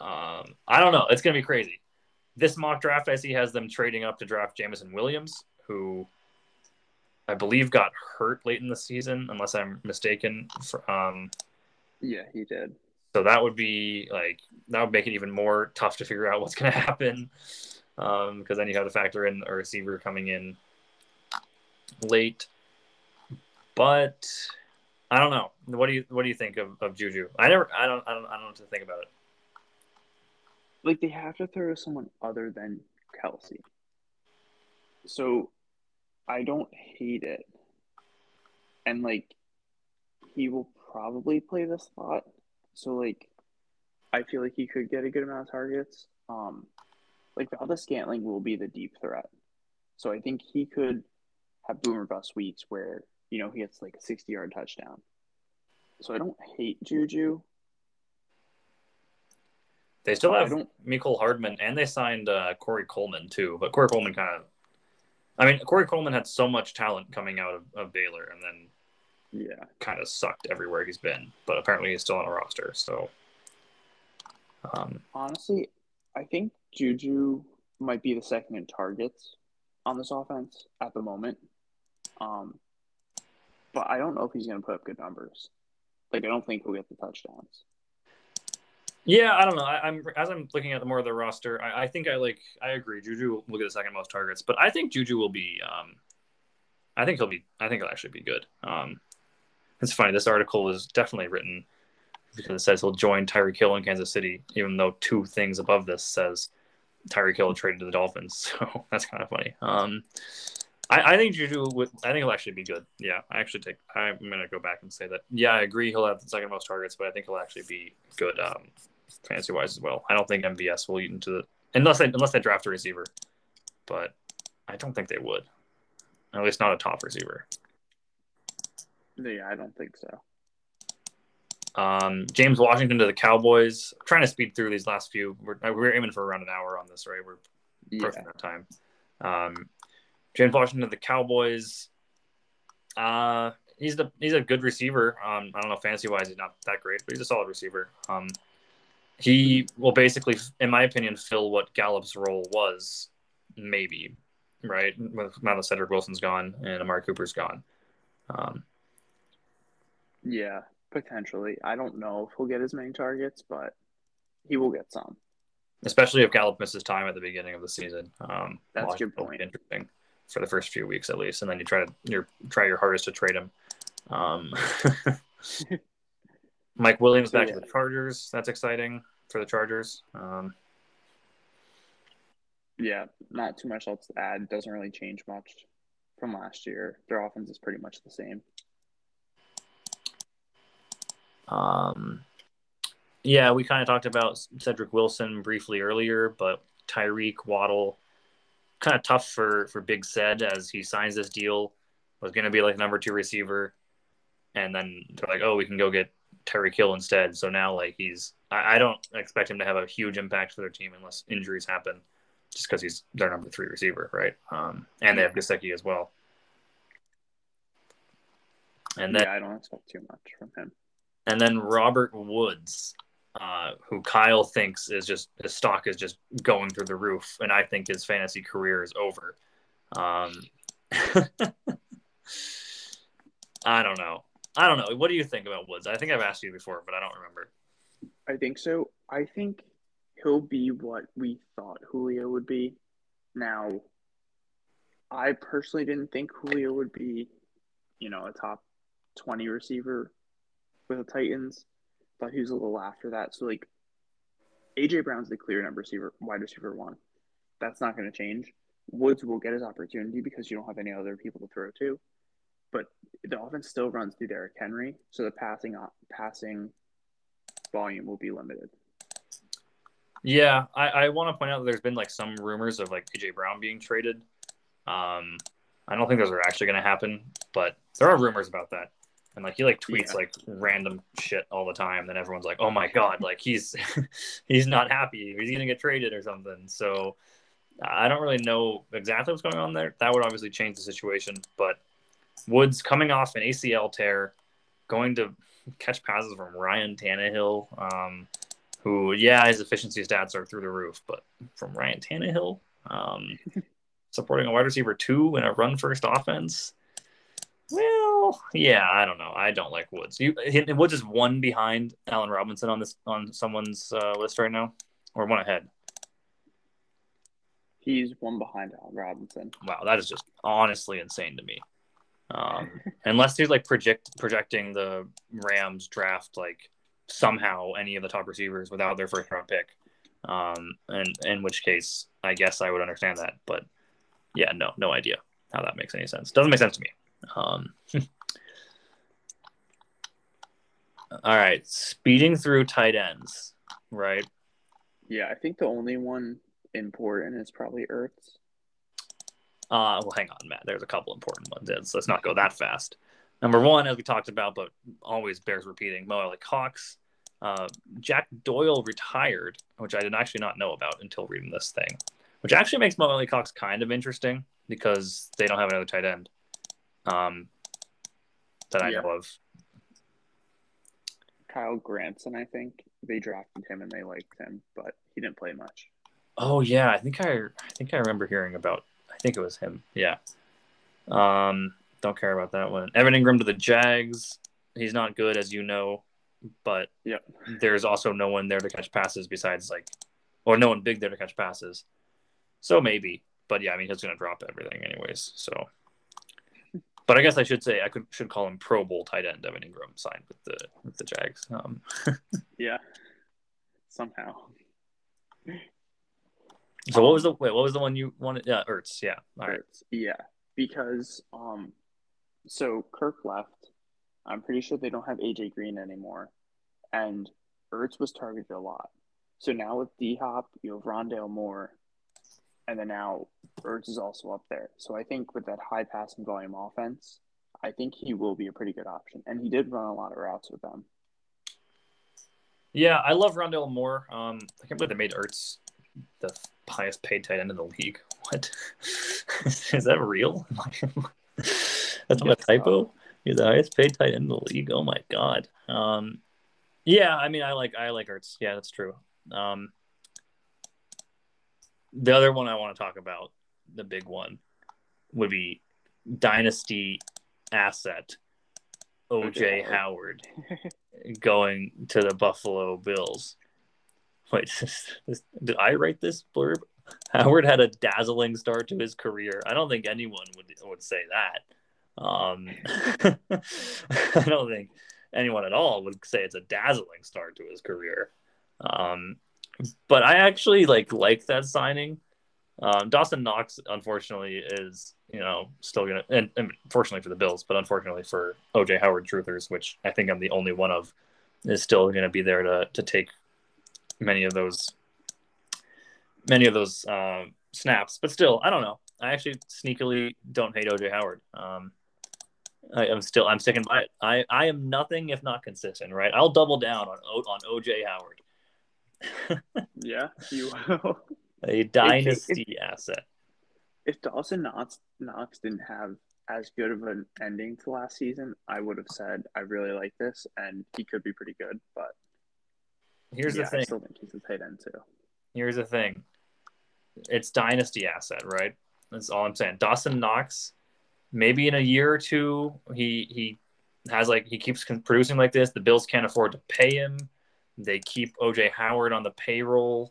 um, I don't know. It's going to be crazy. This mock draft I see has them trading up to draft Jameson Williams, who I believe got hurt late in the season, unless I'm mistaken. For, um, Yeah, he did. so that would be like that would make it even more tough to figure out what's going to happen because um, then you have to factor in a receiver coming in late. But I don't know. What do you what do you think of, of Juju? I never I don't I don't I don't know what to think about it. Like they have to throw someone other than Kelce. So I don't hate it. And like he will probably play the slot. So like I feel like he could get a good amount of targets. Um like Valdes-Scantling will be the deep threat. So I think he could have boomer bust weeks where, you know, he gets like a sixty yard touchdown. So I don't hate Juju. They still have don't Hardman and they signed uh, Corey Coleman too, but Corey Coleman kind of. I mean, Corey Coleman had so much talent coming out of, of Baylor, and then yeah. kind of sucked everywhere he's been. But apparently, he's still on a roster. So, um, Honestly, I think Juju might be the second in targets on this offense at the moment. Um, but I don't know if he's going to put up good numbers. Like, I don't think he'll get the touchdowns. Yeah, I don't know. I, I'm as I'm looking at the more of the roster. I, I think I like. I agree. Juju will get the second most targets, but I think Juju will be. Um, I think he'll be. I think he'll actually be good. Um, it's funny. This article is definitely written because it says he'll join Tyreek Hill in Kansas City, even though two things above this says Tyreek Hill traded to the Dolphins. So that's kind of funny. Um, I, I think Juju would. I think he'll actually be good. Yeah, I actually take. I'm gonna go back and say that. Yeah, I agree. He'll have the second most targets, but I think he'll actually be good. Um, fantasy wise as well. I don't think MVS will eat into the unless they unless they draft a receiver, but I don't think they would. At least not a top receiver. Yeah, I don't think so. Um, James Washington to the Cowboys. I'm trying to speed through these last few. We're, we're aiming for around an hour on this, right? We're Yeah. perfect on time. Um, James Washington to the Cowboys. Uh, he's the he's a good receiver. Um, I don't know fantasy wise, he's not that great, but he's a solid receiver. Um, he will basically, in my opinion, fill what Gallup's role was, maybe, right? With now that Cedric Wilson's gone and Amari Cooper's gone. Um, Yeah, potentially. I don't know if he'll get as many targets, but he will get some. especially if Gallup misses time at the beginning of the season. Um, That's a good point. Interesting for the first few weeks at least, and then you try to you try your hardest to trade him. Um, Mike Williams back yeah. to the Chargers. That's exciting for the Chargers. Um, Yeah, not too much else to add. Doesn't really change much from last year. Their offense is pretty much the same. um, yeah, we kind of talked about Cedric Wilson briefly earlier, but Tyreek Waddle, kind of tough for for Big Ced as he signs this deal. Was going to be like number two receiver, and then they're like, oh, we can go get Tyreek Hill instead. So now like he's, I, I don't expect him to have a huge impact for their team unless injuries happen, just because he's their number three receiver, right? Um, and they have Gesicki as well. And then yeah, I don't expect too much from him. and then Robert Woods. Uh, who Kyle thinks is just his stock is just going through the roof, and I think his fantasy career is over. Um, I don't know. I don't know. What do you think about Woods? I think I've asked you before, but I don't remember. I think so. I think he'll be what we thought Julio would be. Now, I personally didn't think Julio would be, you know, a top 20 receiver with the Titans. Thought he was a little after that. So, like, AJ Brown's the clear number receiver, wide receiver one. That's not going to change. Woods will get his opportunity because you don't have any other people to throw to. But the offense still runs through Derrick Henry, so the passing passing volume will be limited. Yeah, I, I want to point out that there's been like some rumors of like AJ Brown being traded. Um, I don't think those are actually going to happen, but there are rumors about that. And like he like tweets yeah. like random shit all the time. Then everyone's like, "Oh my god, like he's he's not happy. He's going to get traded or something." So I don't really know exactly what's going on there. That would obviously change the situation, but Woods coming off an ACL tear, going to catch passes from Ryan Tannehill, um, who, yeah, his efficiency stats are through the roof, but from Ryan Tannehill, um, supporting a wide receiver two in a run first offense. Well, yeah, I don't know. I don't like Woods. You, Woods is one behind Allen Robinson on this on someone's uh, list right now, or one ahead. He's one behind Allen Robinson. Wow, that is just honestly insane to me. Um, unless he's like project projecting the Rams draft like somehow any of the top receivers without their first round pick. Um, and in which case, I guess I would understand that. But yeah, no, no idea how that makes any sense. Doesn't make sense to me. Um, all right, speeding through tight ends, right? Yeah, I think the only one important is probably Ertz. Uh, well, hang on, Matt. There's a couple important ones. In, so let's not go that fast. Number one, as we talked about, but always bears repeating, Mo Alie-Cox. Uh, Jack Doyle retired, which I did actually not know about until reading this thing, which actually makes Mo Alie-Cox kind of interesting because they don't have another tight end um, that I yeah. know of. Kylen Granson, I think they drafted him and they liked him, but he didn't play much. Oh yeah, I think I I think I remember hearing about I think it was him. Yeah. Um, don't care about that one. Evan Engram to the Jags. He's not good, as you know, but yeah, there's also no one there to catch passes besides like, or no one big there to catch passes. So maybe, but yeah, I mean he's gonna drop everything anyways. So, but I guess I should say I could should call him Pro Bowl tight end Evan Engram signed with the with the Jags. Um, yeah, somehow. So what was the wait? What was the one you wanted? Yeah, Ertz. Yeah, All right. Ertz. Yeah, because um, so Kirk left. I'm pretty sure they don't have AJ Green anymore, and Ertz was targeted a lot. So now with D Hop, you have Rondale Moore, and then now Ertz is also up there. So I think with that high passing volume offense, I think he will be a pretty good option, and he did run a lot of routes with them. Yeah, I love Rondale Moore. Um, I can't believe they made Ertz the highest paid tight end in the league. What is that real? That's not a typo. He's the highest paid tight end in the league. Oh my god. Um, yeah, I mean, I like I like Ertz. Yeah, that's true. Um, the other one I want to talk about, the big one, would be dynasty asset OJ Howard going to the Buffalo Bills. Wait, did I write this blurb? Howard had a dazzling start to his career. I don't think anyone would would say that. Um, I don't think anyone at all would say it's a dazzling start to his career. Um, but I actually like like that signing. Um, Dawson Knox, unfortunately, is you know still gonna, and, and fortunately for the Bills, but unfortunately for OJ Howard truthers, which I think I'm the only one of, is still to be there to to take many of those many of those uh, snaps. But still, I don't know. I actually sneakily don't hate OJ Howard. Um, I, am still I'm sticking by it. I, I am nothing if not consistent. Right? I'll double down on on OJ Howard. yeah, you will. A dynasty if, if, asset. If Dawson Knox, Knox didn't have as good of an ending to last season, I would have said I really like this and he could be pretty good. But here's yeah, the thing. I still think he's a tight end too. Here's the thing. It's dynasty asset, right? That's all I'm saying. Dawson Knox, maybe in a year or two, he he has like he keeps producing like this. The Bills can't afford to pay him. They keep OJ Howard on the payroll.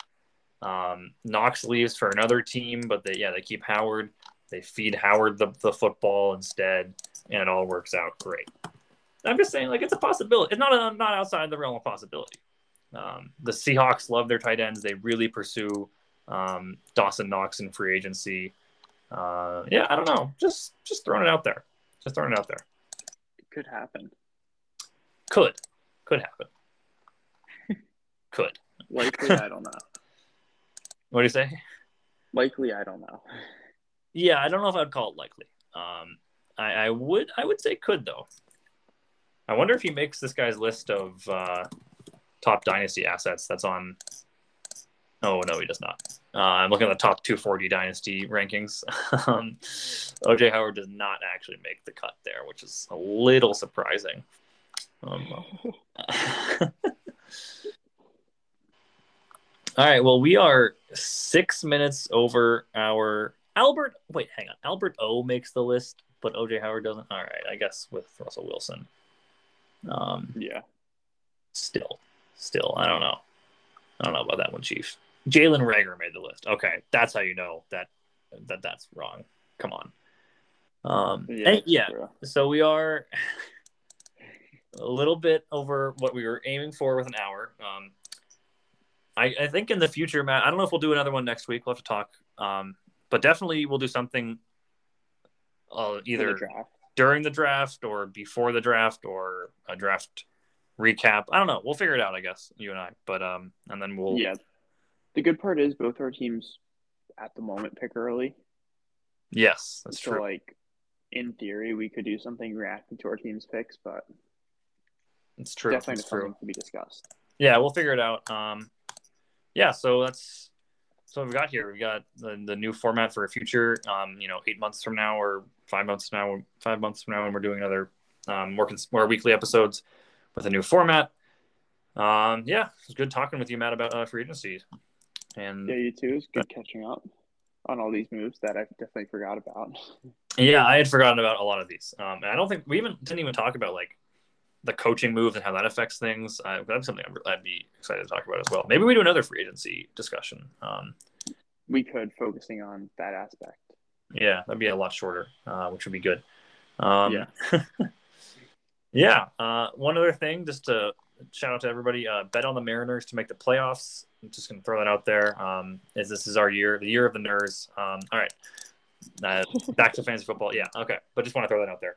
Um, Knox leaves for another team, but they yeah they keep Howard. They feed Howard the, the football instead, and it all works out great. I'm just saying, like it's a possibility. It's not a, not outside the realm of possibility. Um, the Seahawks love their tight ends. They really pursue um, Dawson Knox in free agency. Uh, yeah, I don't know. Just just throwing it out there. Just throwing it out there. It could happen. Could could happen. Could. Likely, I don't know. What do you say? Likely, I don't know. Yeah, I don't know if I'd call it likely. Um, I, I would I would say could though. I wonder if he makes this guy's list of uh, top dynasty assets. That's on. Oh no, he does not. Uh, I'm looking at the top 240 dynasty rankings. um, OJ Howard does not actually make the cut there, which is a little surprising. Um, all right. Well, we are six minutes over our Albert. Wait, hang on. Albert O makes the list, but OJ Howard doesn't. All right. I guess with Russell Wilson. Um, Yeah. still, still, I don't know. I don't know about that one, Chief. Jalen Reagor made the list. Okay, that's how you know that that that's wrong. Come on. Um, Yeah. yeah. So we are a little bit over what we were aiming for with an hour. Um, I, I think in the future, Matt. I don't know if we'll do another one next week. We'll have to talk. Um, but definitely we'll do something. Uh, the either draft. during the draft or before the draft or a draft recap. I don't know. We'll figure it out, I guess, you and I. But um, and then we'll Yeah. The good part is both our teams at the moment pick early. Yes, that's so true. like in theory we could do something reacting to our team's picks, but It's true. definitely It's true. something to be discussed. Yeah, we'll figure it out. Um, yeah, so that's so we've got here. We've got the, the new format for a future. Um, you know, eight months from now or five months from now, five months from now, when we're doing another um, more cons- more weekly episodes with a new format. Um, yeah, it was good talking with you, Matt, about uh, free agency. And Yeah, you too. It's good catching up on all these moves that I definitely forgot about. Yeah, I had forgotten about a lot of these. Um, and I don't think we even didn't even talk about like the coaching moves and how that affects things. Uh, that's something I'm, I'd be excited to talk about as well. Maybe we do another free agency discussion. Um, We could focusing on that aspect. yeah, that'd be a lot shorter, uh, which would be good. Um, Yeah. yeah. Uh, one other thing, just to shout out to everybody, uh, bet on the Mariners to make the playoffs. I'm just gonna throw that out there. Um, as this is our year, the year of the Ners. Um, all right. Uh, back to fantasy football. Yeah. Okay. But just want to throw that out there.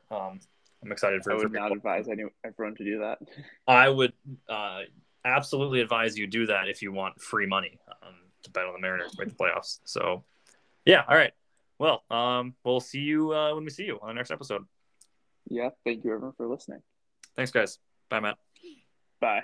I'm excited for, I for would not people. advise any, everyone to do that. I would uh, absolutely advise you do that if you want free money um, to bet on the Mariners to make the playoffs. So, yeah, all right. Well, um, we'll see you uh, when we see you on the next episode. Yeah, thank you everyone for listening. Thanks, guys. Bye, Matt. Bye.